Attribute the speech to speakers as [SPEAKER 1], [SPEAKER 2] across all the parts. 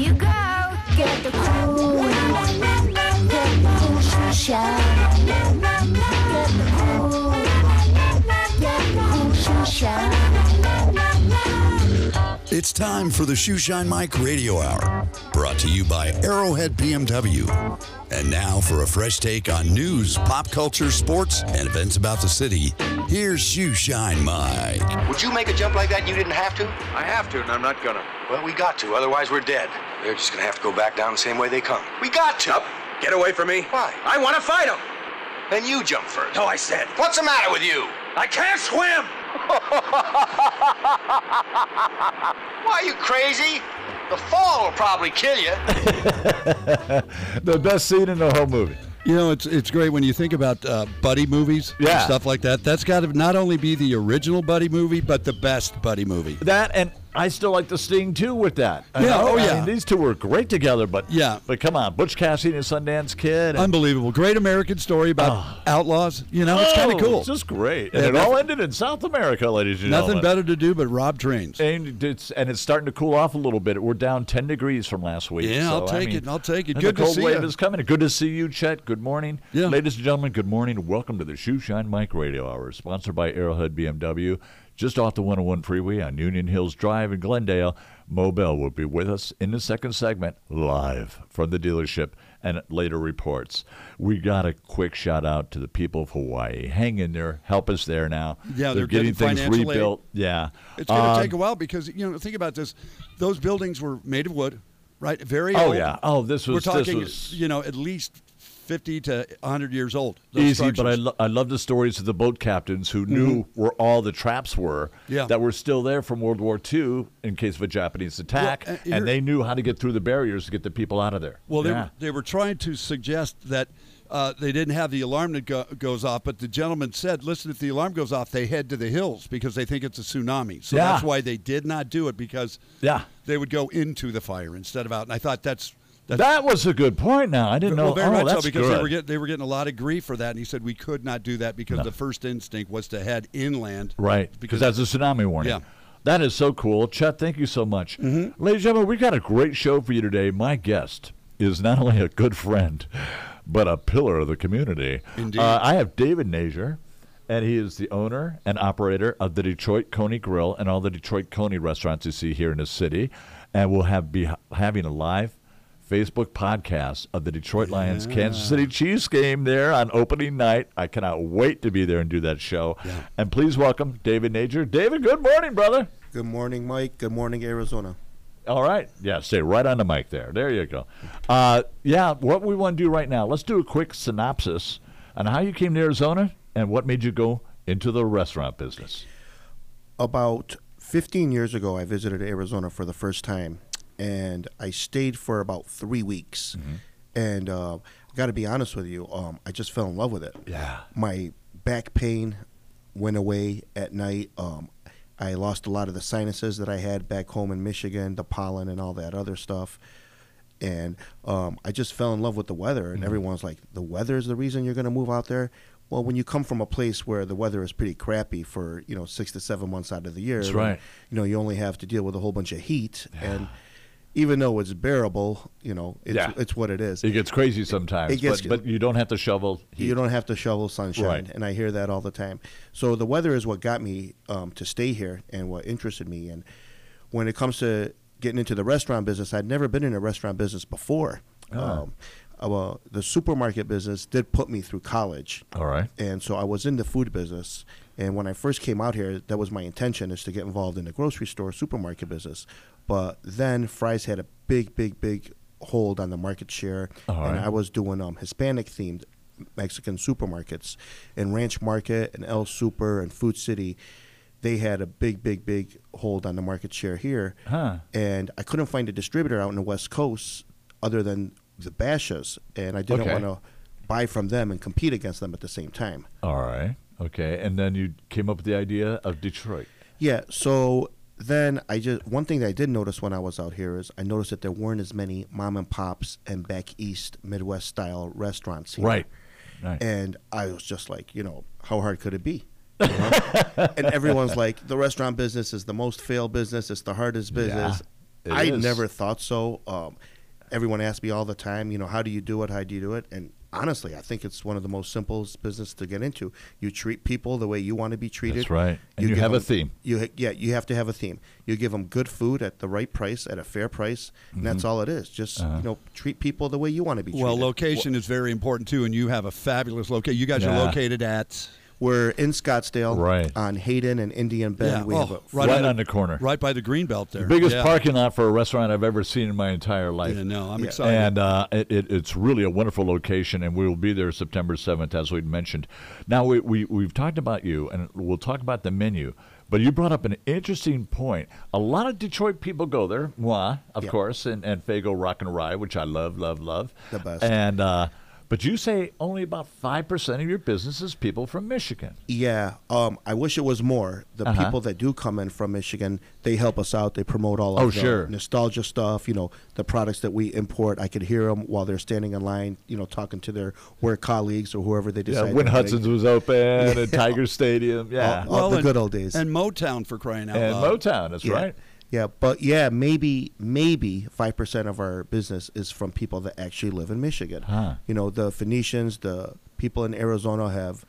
[SPEAKER 1] you go. Get the cool. Get the cool shoe shine. Get the cool. Get the cool shoe shine.
[SPEAKER 2] It's time for the Shoe Shine Mike Radio Hour, brought to you by Arrowhead BMW. And now for a fresh take on news, pop culture, sports, and events about the city. Here's Shoe Shine Mike.
[SPEAKER 3] Would you make a jump like that? You didn't have to?
[SPEAKER 4] I have to, and I'm not gonna.
[SPEAKER 3] Well, we got to, otherwise we're dead. They're just gonna have to go back down the same way they come. We got to.
[SPEAKER 4] Up. Get away from me.
[SPEAKER 3] Why?
[SPEAKER 4] I want to fight him.
[SPEAKER 3] Then you jump first.
[SPEAKER 4] No, I said.
[SPEAKER 3] What's the matter with you?
[SPEAKER 4] I can't swim.
[SPEAKER 3] Why, are you crazy? The fall will probably kill you.
[SPEAKER 5] the best scene in the whole movie.
[SPEAKER 6] You know, it's it's great when you think about uh, buddy movies and
[SPEAKER 5] Yeah.
[SPEAKER 6] stuff like that. That's got to not only be the original buddy movie, but the best buddy movie.
[SPEAKER 5] That and I still like the Sting too with that.
[SPEAKER 6] Yeah, oh,
[SPEAKER 5] I
[SPEAKER 6] yeah.
[SPEAKER 5] mean, these two were great together, but
[SPEAKER 6] Yeah.
[SPEAKER 5] but come on, Butch Cassidy and Sundance Kid. And,
[SPEAKER 6] Unbelievable, great American story about outlaws. You know, it's kind
[SPEAKER 5] Oh,
[SPEAKER 6] of cool.
[SPEAKER 5] It's just great, and it all ended in South America, ladies and
[SPEAKER 6] Nothing
[SPEAKER 5] gentlemen.
[SPEAKER 6] Nothing better to do but rob trains.
[SPEAKER 5] And it's and it's starting to cool off a little bit. We're down ten degrees from last week.
[SPEAKER 6] Yeah, I'll
[SPEAKER 5] so, I
[SPEAKER 6] take
[SPEAKER 5] mean,
[SPEAKER 6] it. I'll take it. Good
[SPEAKER 5] the
[SPEAKER 6] to
[SPEAKER 5] cold
[SPEAKER 6] see
[SPEAKER 5] wave is coming. Good to see you, Chet. Good morning,
[SPEAKER 6] Yeah.
[SPEAKER 5] ladies and gentlemen. Good morning. Welcome to the Shoe Shine Mike Radio Hour, sponsored by Arrowhead BMW, just off the 101 freeway on Union Hills Drive in Glendale. Mo Bell will be with us in the second segment, live from the dealership, and later reports. We got a quick shout out to the people of Hawaii. Hang in there, help us there now.
[SPEAKER 6] Yeah, they're
[SPEAKER 5] getting
[SPEAKER 6] getting
[SPEAKER 5] things
[SPEAKER 6] financial aid.
[SPEAKER 5] rebuilt. Yeah,
[SPEAKER 6] It's going to
[SPEAKER 5] Um,
[SPEAKER 6] take a while because you know think about this. Those buildings were made of wood, right? Very
[SPEAKER 5] Oh
[SPEAKER 6] old.
[SPEAKER 5] yeah. Oh, this was
[SPEAKER 6] We're talking,
[SPEAKER 5] this was
[SPEAKER 6] you know, at least fifty to hundred years old.
[SPEAKER 5] easy, but I, lo- I love the stories of the boat captains who knew where all the traps were
[SPEAKER 6] Mm-hmm. Yeah.
[SPEAKER 5] that were still there from World War II in case of a Japanese attack,
[SPEAKER 6] Well, uh,
[SPEAKER 5] and they knew how to get through the barriers to get the people out of there.
[SPEAKER 6] Well, they,
[SPEAKER 5] yeah.
[SPEAKER 6] were, they were trying to suggest that uh, they didn't have the alarm that go, goes off, but the gentleman said, listen, if the alarm goes off, they head to the hills because they think it's a tsunami. So
[SPEAKER 5] Yeah.
[SPEAKER 6] that's why they did not do it because
[SPEAKER 5] yeah.
[SPEAKER 6] they would go into the fire instead of out. And I thought that's. That's
[SPEAKER 5] That was a good point. Now I didn't know.
[SPEAKER 6] well, very
[SPEAKER 5] oh,
[SPEAKER 6] much so because
[SPEAKER 5] good.
[SPEAKER 6] they were getting they were getting a lot of grief for that, and he said we could not do that because the first instinct was to head inland.
[SPEAKER 5] Right, because that's a tsunami warning.
[SPEAKER 6] Yeah. Mm-hmm.
[SPEAKER 5] That is so cool. Chet, thank you so much. Ladies and gentlemen, We've got a great show for you today. My guest is not only a good friend, but a pillar of the community.
[SPEAKER 6] Indeed.
[SPEAKER 5] Uh, I have David Nazier, and he is the owner and operator of the Detroit Coney Grill and all the Detroit Coney restaurants you see here in the city. And we'll have be having a live Facebook podcast of the Detroit Lions Kansas City Chiefs game there on opening night. I cannot wait to be there and do that show. And please welcome David Nazier. David, good morning, brother.
[SPEAKER 7] Good morning, Mike. Good morning, Arizona.
[SPEAKER 5] All right. Yeah, stay right on the mic there. There you go. Uh, yeah, what we want to do right now, let's do a quick synopsis on how you came to Arizona and what made you go into the restaurant business.
[SPEAKER 7] About 15 years ago, I visited Arizona for the first time, and I stayed for about three weeks. And uh, I got to be honest with you, um, I just fell in love with it.
[SPEAKER 5] Yeah.
[SPEAKER 7] My back pain went away at night. Um, I lost a lot of the sinuses that I had back home in Michigan, the pollen and all that other stuff. And um, I just fell in love with the weather. And everyone's like, the weather is the reason you're going to move out there. Well, when you come from a place where the weather is pretty crappy for you know six to seven months out of the year,
[SPEAKER 5] That's right.
[SPEAKER 7] You know, you only have to deal with a whole bunch of heat, and even though it's bearable, you know, it's
[SPEAKER 5] Yeah.
[SPEAKER 7] it's what it is.
[SPEAKER 5] It gets crazy sometimes,
[SPEAKER 7] It gets-
[SPEAKER 5] but, but you don't have to shovel. Heat.
[SPEAKER 7] You don't have to shovel sunshine,
[SPEAKER 5] Right.
[SPEAKER 7] and I hear that all the time. So the weather is what got me um, to stay here and what interested me. And when it comes to getting into the restaurant business, I'd never been in a restaurant business before.
[SPEAKER 5] Ah.
[SPEAKER 7] Um, uh, well, the supermarket business did put me through college,
[SPEAKER 5] All right.
[SPEAKER 7] and so I was in the food business. And when I first came out here, that was my intention is to get involved in the grocery store supermarket business. But then Fry's had a big, big, big hold on the market share,
[SPEAKER 5] All
[SPEAKER 7] and
[SPEAKER 5] right.
[SPEAKER 7] I was doing um, Hispanic themed Mexican supermarkets. And Ranch Market and El Super and Food City, they had a big, big, big hold on the market share here.
[SPEAKER 5] Huh.
[SPEAKER 7] And I couldn't find a distributor out in the West Coast other than the Bashas, and I didn't
[SPEAKER 5] Okay.
[SPEAKER 7] want to buy from them and compete against them at the same time.
[SPEAKER 5] All right. Okay. And then you came up with the idea of Detroit.
[SPEAKER 7] Yeah, so then I just one thing that I did notice when I was out here is I noticed that there weren't as many mom and pops and back east Midwest style restaurants here.
[SPEAKER 5] Right. Right.
[SPEAKER 7] And I was just like, you know, how hard could it be? You know? and everyone's like, the restaurant business is the most failed business. It's the hardest business.
[SPEAKER 5] It
[SPEAKER 7] I
[SPEAKER 5] is.
[SPEAKER 7] never thought so. Um, everyone asks me all the time, you know, how do you do it? How do you do it? And honestly, I think it's one of the most simplest business to get into. You treat people the way you want to be treated.
[SPEAKER 5] That's right. And you
[SPEAKER 7] give
[SPEAKER 5] have a theme.
[SPEAKER 7] You ha- yeah, you have to have a theme. You give them good food at the right price at a fair price, and that's
[SPEAKER 5] Mm-hmm.
[SPEAKER 7] all it is. Just
[SPEAKER 5] Uh-huh.
[SPEAKER 7] you know, treat people the way you want to be treated.
[SPEAKER 6] Well, location is very important too, and you have a fabulous location. You guys
[SPEAKER 5] Yeah.
[SPEAKER 6] are located at
[SPEAKER 7] We're in Scottsdale,
[SPEAKER 5] Right.
[SPEAKER 7] on Hayden and Indian Bend.
[SPEAKER 6] Yeah.
[SPEAKER 7] We
[SPEAKER 6] Oh,
[SPEAKER 7] have a
[SPEAKER 6] right
[SPEAKER 5] Right
[SPEAKER 6] on
[SPEAKER 5] on
[SPEAKER 6] the-
[SPEAKER 5] the corner.
[SPEAKER 6] right by the Greenbelt there.
[SPEAKER 5] Biggest
[SPEAKER 6] Yeah.
[SPEAKER 5] parking lot for a restaurant I've ever seen in my entire life.
[SPEAKER 6] Yeah, no, I'm
[SPEAKER 7] Yeah.
[SPEAKER 6] excited.
[SPEAKER 5] And uh, it, it, it's really a wonderful location, and we will be there September 7th, as we mentioned. Now, we, we, we've talked about you, and we'll talk about the menu, but you brought up an interesting point. A lot of Detroit people go there, moi, of
[SPEAKER 7] Yeah.
[SPEAKER 5] course, and, and Faygo Rock and Rye, which I love, love, love.
[SPEAKER 7] The best.
[SPEAKER 5] And, uh, but you say only about 5% of your business is people from Michigan.
[SPEAKER 7] Yeah, um, I wish it was more. The
[SPEAKER 5] Uh-huh.
[SPEAKER 7] people that do come in from Michigan, they help us out. They promote all of
[SPEAKER 5] Oh,
[SPEAKER 7] the
[SPEAKER 5] sure.
[SPEAKER 7] nostalgia stuff. You know, the products that we import. I could hear them while they're standing in line. You know, talking to their work colleagues or whoever they decide.
[SPEAKER 5] Yeah, when Hudson's
[SPEAKER 7] bring.
[SPEAKER 5] was open, and Tiger Stadium, yeah.
[SPEAKER 7] All- all the
[SPEAKER 6] and-
[SPEAKER 7] good old days.
[SPEAKER 6] And Motown for crying out
[SPEAKER 5] and
[SPEAKER 6] loud.
[SPEAKER 5] Motown, that's
[SPEAKER 7] yeah.
[SPEAKER 5] right.
[SPEAKER 7] Yeah, but yeah, maybe maybe five percent of our business is from people that actually live in Michigan.
[SPEAKER 5] Huh.
[SPEAKER 7] You know, the Phoenicians, the people in Arizona have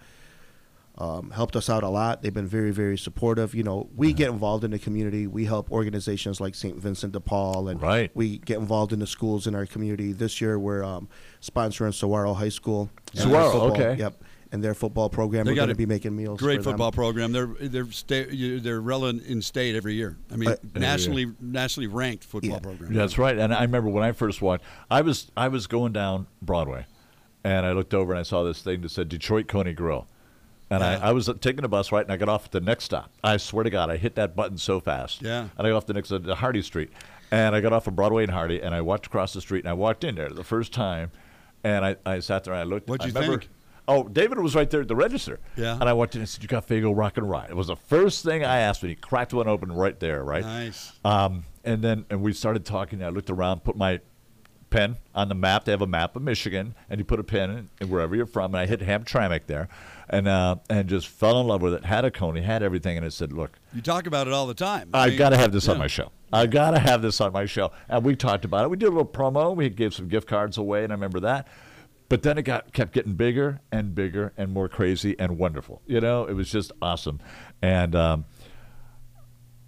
[SPEAKER 7] um, helped us out a lot. They've been very, very supportive. You know, we get involved in the community. We help organizations like St. Vincent de Paul, and
[SPEAKER 5] Right.
[SPEAKER 7] we get involved in the schools in our community. This year, we're um, sponsoring Saguaro High School.
[SPEAKER 5] Saguaro, okay.
[SPEAKER 7] Yep, and their football program.
[SPEAKER 6] They
[SPEAKER 7] we're
[SPEAKER 6] got
[SPEAKER 7] going to be making meals.
[SPEAKER 6] Great
[SPEAKER 7] for them.
[SPEAKER 6] football program. They're they're sta- they're relevant in state every year. I mean,
[SPEAKER 7] Uh,
[SPEAKER 6] nationally nationally ranked football
[SPEAKER 7] Yeah.
[SPEAKER 6] program.
[SPEAKER 5] That's right. And I remember when I first walked, I was I was going down Broadway, and I looked over and I saw this thing that said Detroit Coney Grill, and
[SPEAKER 6] Yeah.
[SPEAKER 5] I, I was taking the bus right, and I got off at the next stop. I swear to God, I hit that button so fast.
[SPEAKER 6] Yeah.
[SPEAKER 5] And I got off the next uh, Hardy Street, and I got off of Broadway and Hardy, and I walked across the street, and I walked in there the first time, and I, I sat there and I looked.
[SPEAKER 6] What'd
[SPEAKER 5] I
[SPEAKER 6] you
[SPEAKER 5] remember-
[SPEAKER 6] think?
[SPEAKER 5] Oh, David was right there at the register.
[SPEAKER 6] Yeah.
[SPEAKER 5] And I walked in and said, "You got Faygo Rock and Rye." It was the first thing I asked when he cracked one open right there, right?
[SPEAKER 6] Nice.
[SPEAKER 5] Um, and then and we started talking. I looked around, put my pen on the map. They have a map of Michigan, and you put a pen in, wherever you're from. And I hit Hamtramck there, and uh, and just fell in love with it. Had a coney, had everything, and it said, "Look,
[SPEAKER 6] You talk about it all the time. I mean,
[SPEAKER 5] got to have this on my show. I got to have this on my show." And we talked about it. We did a little promo. We gave some gift cards away, and I remember that. But then it got kept getting bigger and bigger and more crazy and wonderful. You know, it was just awesome. And um,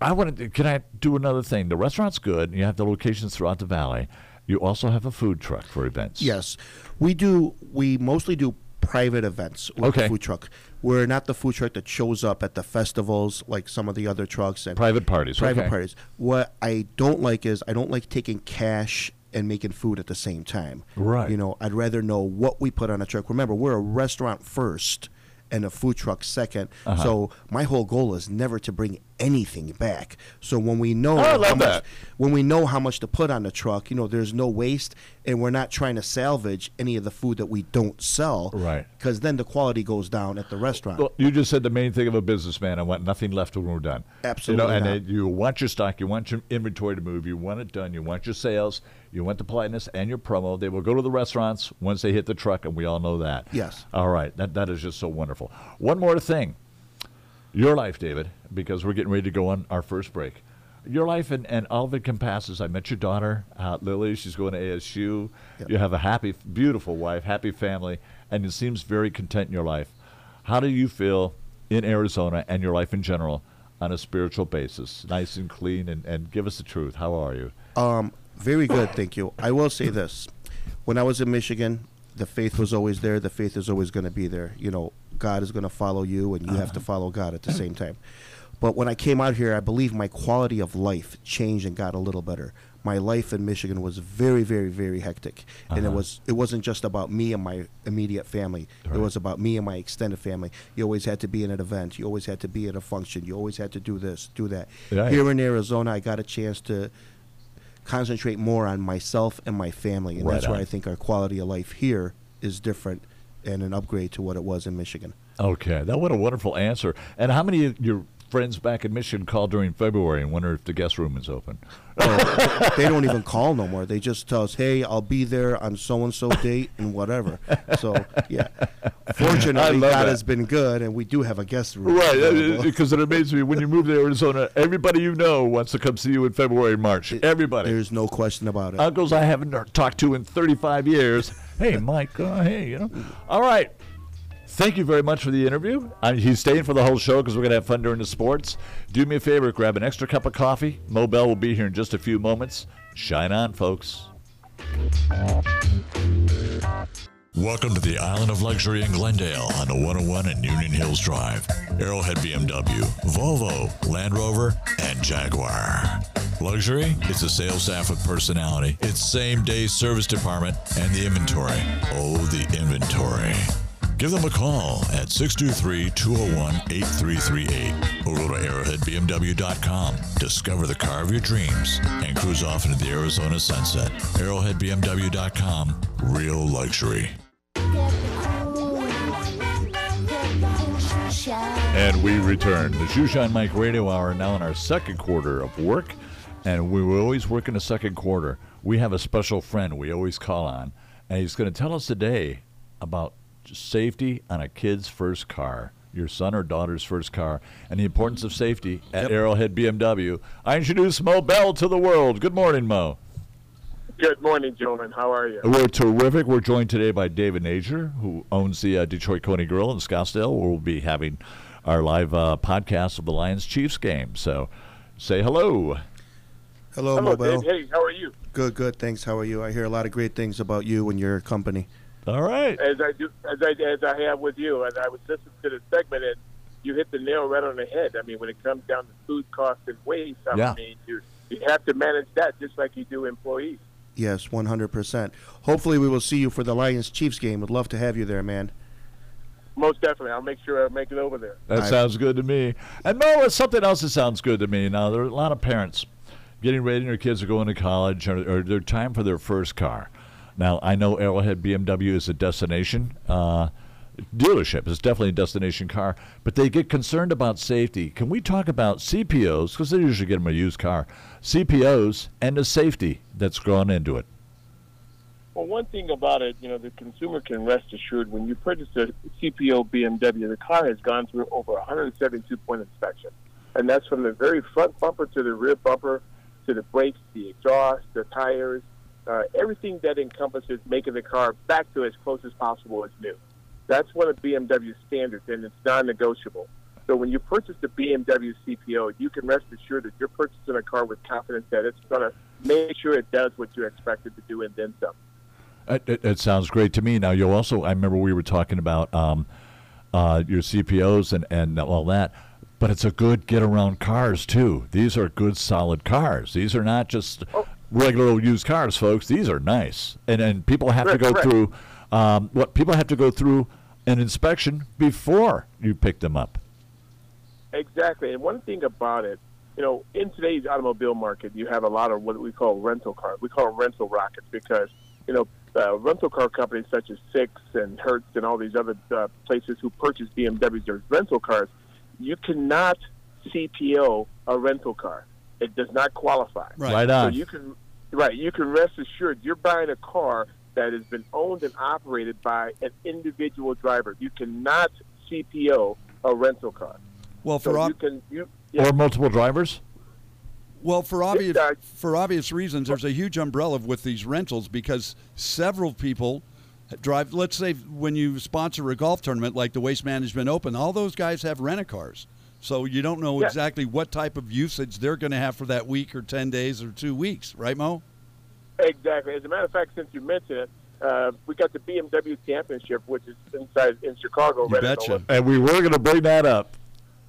[SPEAKER 5] I wanted. To, can I do another thing? The restaurant's good. And you have the locations throughout the valley. You also have a food truck for events.
[SPEAKER 7] Yes, we do. We mostly do private events with
[SPEAKER 5] Okay.
[SPEAKER 7] the food truck. We're not the food truck that shows up at the festivals like some of the other trucks and
[SPEAKER 5] Private parties,
[SPEAKER 7] Private
[SPEAKER 5] okay.
[SPEAKER 7] parties. What I don't like is I don't like taking cash and making food at the same time.
[SPEAKER 5] Right.
[SPEAKER 7] You know, I'd rather know what we put on a truck. Remember, we're a restaurant first and a food truck 2nd
[SPEAKER 5] Uh-huh.
[SPEAKER 7] So my whole goal is never to bring anything back. So when we know
[SPEAKER 5] I love
[SPEAKER 7] how much,
[SPEAKER 5] that.
[SPEAKER 7] when we know how much to put on the truck, you know, there's no waste, and we're not trying to salvage any of the food that we don't sell.
[SPEAKER 5] Right.
[SPEAKER 7] Because then the quality goes down at the restaurant.
[SPEAKER 5] Well, you just said the main thing of a businessman. I want nothing left when we're done.
[SPEAKER 7] Absolutely
[SPEAKER 5] You know, and you want your stock, you want your inventory to move, you want it done, you want your sales, you went to politeness and your promo. They will go to the restaurants once they hit the truck, and we all know that.
[SPEAKER 7] Yes.
[SPEAKER 5] All right. That that is just so wonderful. One more thing, your life, David, because we're getting ready to go on our first break. Your life and, and all of it compasses. I met your daughter, uh, Lily. She's going to ASU.
[SPEAKER 7] Yep.
[SPEAKER 5] You have a happy, beautiful wife, happy family, and it seems very content in your life. How do you feel in Arizona and your life in general on a spiritual basis? Nice and clean, and, and give us the truth. How are you?
[SPEAKER 7] Um, very good, thank you. I will say this: when I was in Michigan, the faith was always there. The faith is always going to be there. You know, God is going to follow you, and you have to follow God at the same time. But when I came out here, I believe my quality of life changed and got a little better. My life in Michigan was very, very, very hectic, and it
[SPEAKER 5] Uh-huh.
[SPEAKER 7] was it wasn't just about me and my immediate family.
[SPEAKER 5] Right.
[SPEAKER 7] It was about me and my extended family. You always had to be in an event. You always had to be at a function. You always had to do this, do that.
[SPEAKER 5] Right.
[SPEAKER 7] Here in Arizona, I got a chance to concentrate more on myself and my family, and
[SPEAKER 5] Right
[SPEAKER 7] that's why
[SPEAKER 5] on.
[SPEAKER 7] I think our quality of life here is different and an upgrade to what it was in Michigan.
[SPEAKER 5] Okay, that what a wonderful answer. And how many of your friends back in Michigan call during February and wonder if the guest room is open.
[SPEAKER 7] they don't even call no more. They just tell us, "Hey, I'll be there on so and so date and whatever." So yeah, fortunately, God
[SPEAKER 5] that.
[SPEAKER 7] has been good, and we do have a guest room.
[SPEAKER 5] Right,
[SPEAKER 7] available.
[SPEAKER 5] because it amazes me when you move to Arizona, everybody you know wants to come see you in February, March. Everybody.
[SPEAKER 7] There's no question about it.
[SPEAKER 5] uncles I haven't talked to in 35 years. Hey, Mike. Uh, hey, you know. All right. Thank you very much for the interview. Uh, he's staying for the whole show because we're going to have fun during the sports. Do me a favor, grab an extra cup of coffee. Mo Bell will be here in just a few moments. Shine on, folks.
[SPEAKER 8] Welcome to the Island of Luxury in Glendale on the 101 and Union Hills Drive. Arrowhead BMW, Volvo, Land Rover, and Jaguar. Luxury? It's a sales staff with personality. It's same day service department and the inventory. Oh, the inventory. Give them a call at 623 201 8338 or go to arrowheadbmw.com. Discover the car of your dreams and cruise off into the Arizona sunset. Arrowheadbmw.com. Real luxury.
[SPEAKER 5] And we return. The Shoeshine Mike Radio Hour now in our second quarter of work. And we always work in the second quarter. We have a special friend we always call on. And he's going to tell us today about safety on a kid's first car, your son or daughter's first car, and the importance of safety at Arrowhead BMW. I introduce Mo Bell to the world. Good morning, Mo.
[SPEAKER 9] Good morning, gentlemen. How are you?
[SPEAKER 5] We're terrific. We're joined today by David Nager, who owns the uh, Detroit Coney Grill in Scottsdale, where we'll be having our live uh, podcast of the Lions Chiefs game. So say hello.
[SPEAKER 7] Hello,
[SPEAKER 9] Hello,
[SPEAKER 7] Mo Bell.
[SPEAKER 9] Dave. Hey, how are you?
[SPEAKER 7] Good, good. Thanks. How are you? I hear a lot of great things about you and your company.
[SPEAKER 5] All right.
[SPEAKER 9] As I do, as I as I have with you, and I was listening to the segment, and you hit the nail right on the head. I mean, when it comes down to food costs and waste, I
[SPEAKER 5] Yeah.
[SPEAKER 9] mean, you you have to manage that just like you do employees.
[SPEAKER 7] Yes, 100%. Hopefully, we will see you for the Lions Chiefs game. Would love to have you there, man.
[SPEAKER 9] Most definitely, I'll make sure I make it over there.
[SPEAKER 5] That
[SPEAKER 7] I-
[SPEAKER 5] sounds good to me. And Mo, it's something else that sounds good to me. Now, there are a lot of parents getting ready, and their kids are going to college, or, or they're time for their first car. Now, I know Arrowhead BMW is a destination uh, dealership. It's definitely a destination car, but they get concerned about safety. Can we talk about CPOs, because they usually get them a used car, CPOs, and the safety that's gone into it?
[SPEAKER 9] Well, one thing about it, you know, the consumer can rest assured when you purchase a CPO BMW, the car has gone through over 172 point inspection. And that's from the very front bumper to the rear bumper to the brakes, the exhaust, the tires, uh, everything that encompasses making the car back to as close as possible as new. That's one of BMW's standards, and it's non negotiable. So when you purchase the BMW CPO, you can rest assured that you're purchasing a car with confidence that it's going to make sure it does what you expect it to do and then some.
[SPEAKER 5] It, it, it sounds great to me. Now, you also, I remember we were talking about um, uh, your CPOs and, and all that, but it's a good get around cars, too. These are good, solid cars. These are not just regular old used cars, folks. These are nice. And, and people have to go
[SPEAKER 9] correct.
[SPEAKER 5] through, um, what people have to go through an inspection before you pick them up.
[SPEAKER 9] Exactly. And one thing about it, you know, in today's automobile market, you have a lot of what we call rental cars. We call them rental rockets because, you know, uh, rental car companies such as Sixt and Hertz and all these other uh, places who purchase BMWs or rental cars, you cannot CPO a rental car. It does not qualify.
[SPEAKER 6] Right.
[SPEAKER 5] Right
[SPEAKER 9] So you can, right? You can rest assured you're buying a car that has been owned and operated by an individual driver. You cannot CPO a rental car.
[SPEAKER 6] Well, for
[SPEAKER 9] So
[SPEAKER 6] ob-
[SPEAKER 9] you can you yeah.
[SPEAKER 5] Or multiple drivers?
[SPEAKER 6] Well, for obvious
[SPEAKER 9] does.
[SPEAKER 6] for obvious reasons, there's a huge umbrella with these rentals because several people drive. Let's say when you sponsor a golf tournament like the Waste Management Open, all those guys have rent a cars, so you don't know
[SPEAKER 9] Yeah.
[SPEAKER 6] exactly what type of usage they're going to have for that week or ten days or two weeks, right, Mo?
[SPEAKER 9] Exactly. As a matter of fact, since you mentioned it, uh, we got the BMW Championship, which is inside in Chicago.
[SPEAKER 6] You
[SPEAKER 9] right
[SPEAKER 6] betcha.
[SPEAKER 5] And we were going to bring that up.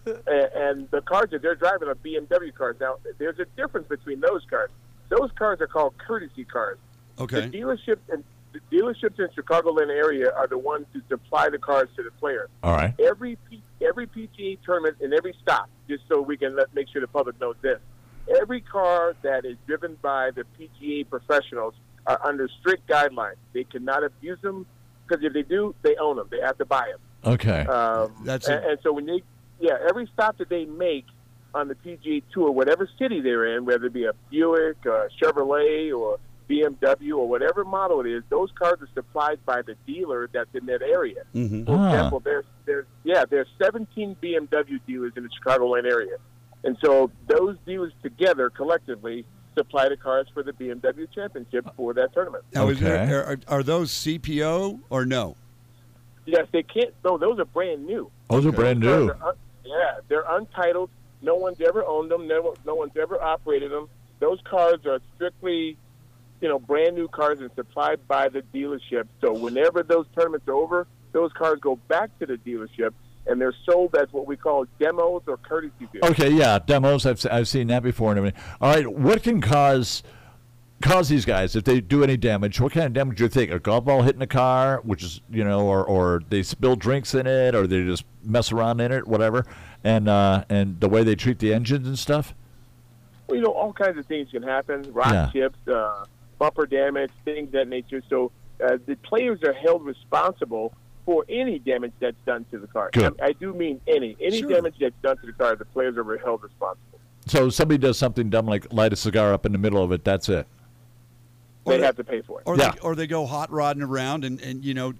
[SPEAKER 9] And, and the cars that they're driving are BMW cars. Now, there's a difference between those cars. Those cars are called courtesy cars.
[SPEAKER 6] Okay.
[SPEAKER 9] The dealerships and the dealerships in Chicagoland area are the ones who supply the cars to the players.
[SPEAKER 5] All right.
[SPEAKER 9] Every P, every PGA tournament and every stop, just so we can let, make sure the public knows this. Every car that is driven by the PGA professionals are under strict guidelines. They cannot abuse them because if they do, they own them. They have to buy them.
[SPEAKER 5] Okay.
[SPEAKER 9] Um,
[SPEAKER 6] That's
[SPEAKER 9] and,
[SPEAKER 6] it.
[SPEAKER 9] and so when they, yeah, every stop that they make, on the PGA Tour, whatever city they're in, whether it be a Buick, a Chevrolet, or BMW, or whatever model it is, those cars are supplied by the dealer that's in that area.
[SPEAKER 6] Mhm.
[SPEAKER 9] For
[SPEAKER 5] Ah.
[SPEAKER 9] example, there's there's yeah, there's 17 BMW dealers in the Chicagoland area, and so those dealers together collectively supply the cars for the BMW Championship for that tournament.
[SPEAKER 6] Now, is there,
[SPEAKER 5] Okay.
[SPEAKER 6] are, are those CPO or no?
[SPEAKER 9] Yes, they can't. No, those are brand new.
[SPEAKER 5] Those are brand new.
[SPEAKER 9] They're un- yeah, they're untitled. No one's ever owned them. No, no one's ever operated them. Those cars are strictly, you know, brand new cars and supplied by the dealership. So whenever those tournaments are over, those cars go back to the dealership and they're sold as what we call demos or courtesy vehicles.
[SPEAKER 5] Okay, yeah, demos. I've I've seen that before and everything. All right, what can cause cause these guys if they do any damage? What kind of damage do you think? A golf ball hitting a car, which is you know, or or they spill drinks in it, or they just mess around in it, whatever, and uh, and the way they treat the engines and stuff.
[SPEAKER 9] Well, you know, all kinds of things can happen. Rock
[SPEAKER 5] Yeah.
[SPEAKER 9] chips, uh, bumper damage, things of that nature. So uh, the players are held responsible for any damage that's done to the car.
[SPEAKER 5] Good.
[SPEAKER 9] I, I do mean any. Any
[SPEAKER 6] Sure.
[SPEAKER 9] damage that's done to the car, the players are held responsible.
[SPEAKER 5] So if somebody does something dumb like light a cigar up in the middle of it. That's it.
[SPEAKER 9] They
[SPEAKER 6] Or they-
[SPEAKER 9] have to pay for it.
[SPEAKER 6] Or,
[SPEAKER 5] Yeah.
[SPEAKER 6] they, or they go hot rodding around, and, and you know,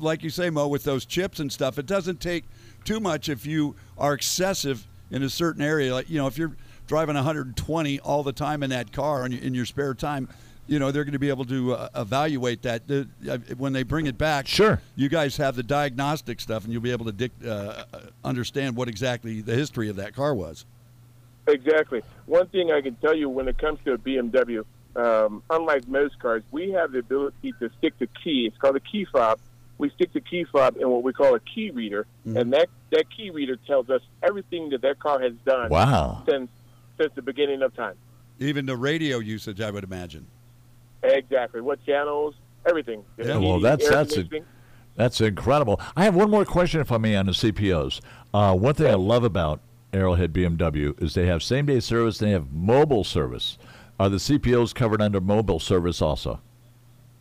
[SPEAKER 6] like you say, Mo, with those chips and stuff, it doesn't take too much if you are excessive in a certain area. Like you know, if you're driving 120 all the time in that car in, in your spare time, you know they're going to be able to uh, evaluate that The- uh, when they bring it back.
[SPEAKER 5] Sure.
[SPEAKER 6] you guys have the diagnostic stuff, and you'll be able to dic- uh, uh, understand what exactly the history of that car was.
[SPEAKER 9] Exactly. One thing I can tell you when it comes to a BMW, um, unlike most cars, we have the ability to stick the key. It's called a key fob. We stick the key fob in what we call a key reader, and that, that key reader tells us everything that that car has done
[SPEAKER 5] Wow.
[SPEAKER 9] since since the beginning of time.
[SPEAKER 6] Even the radio usage, I would imagine.
[SPEAKER 9] Exactly. What channels, everything. The
[SPEAKER 6] Yeah,
[SPEAKER 5] well, that's- that's a- That's incredible. I have one more question, if I may, on the CPOs. Uh, one thing I love about Arrowhead BMW is they have same day service, they have mobile service. Are the CPOs covered under mobile service also?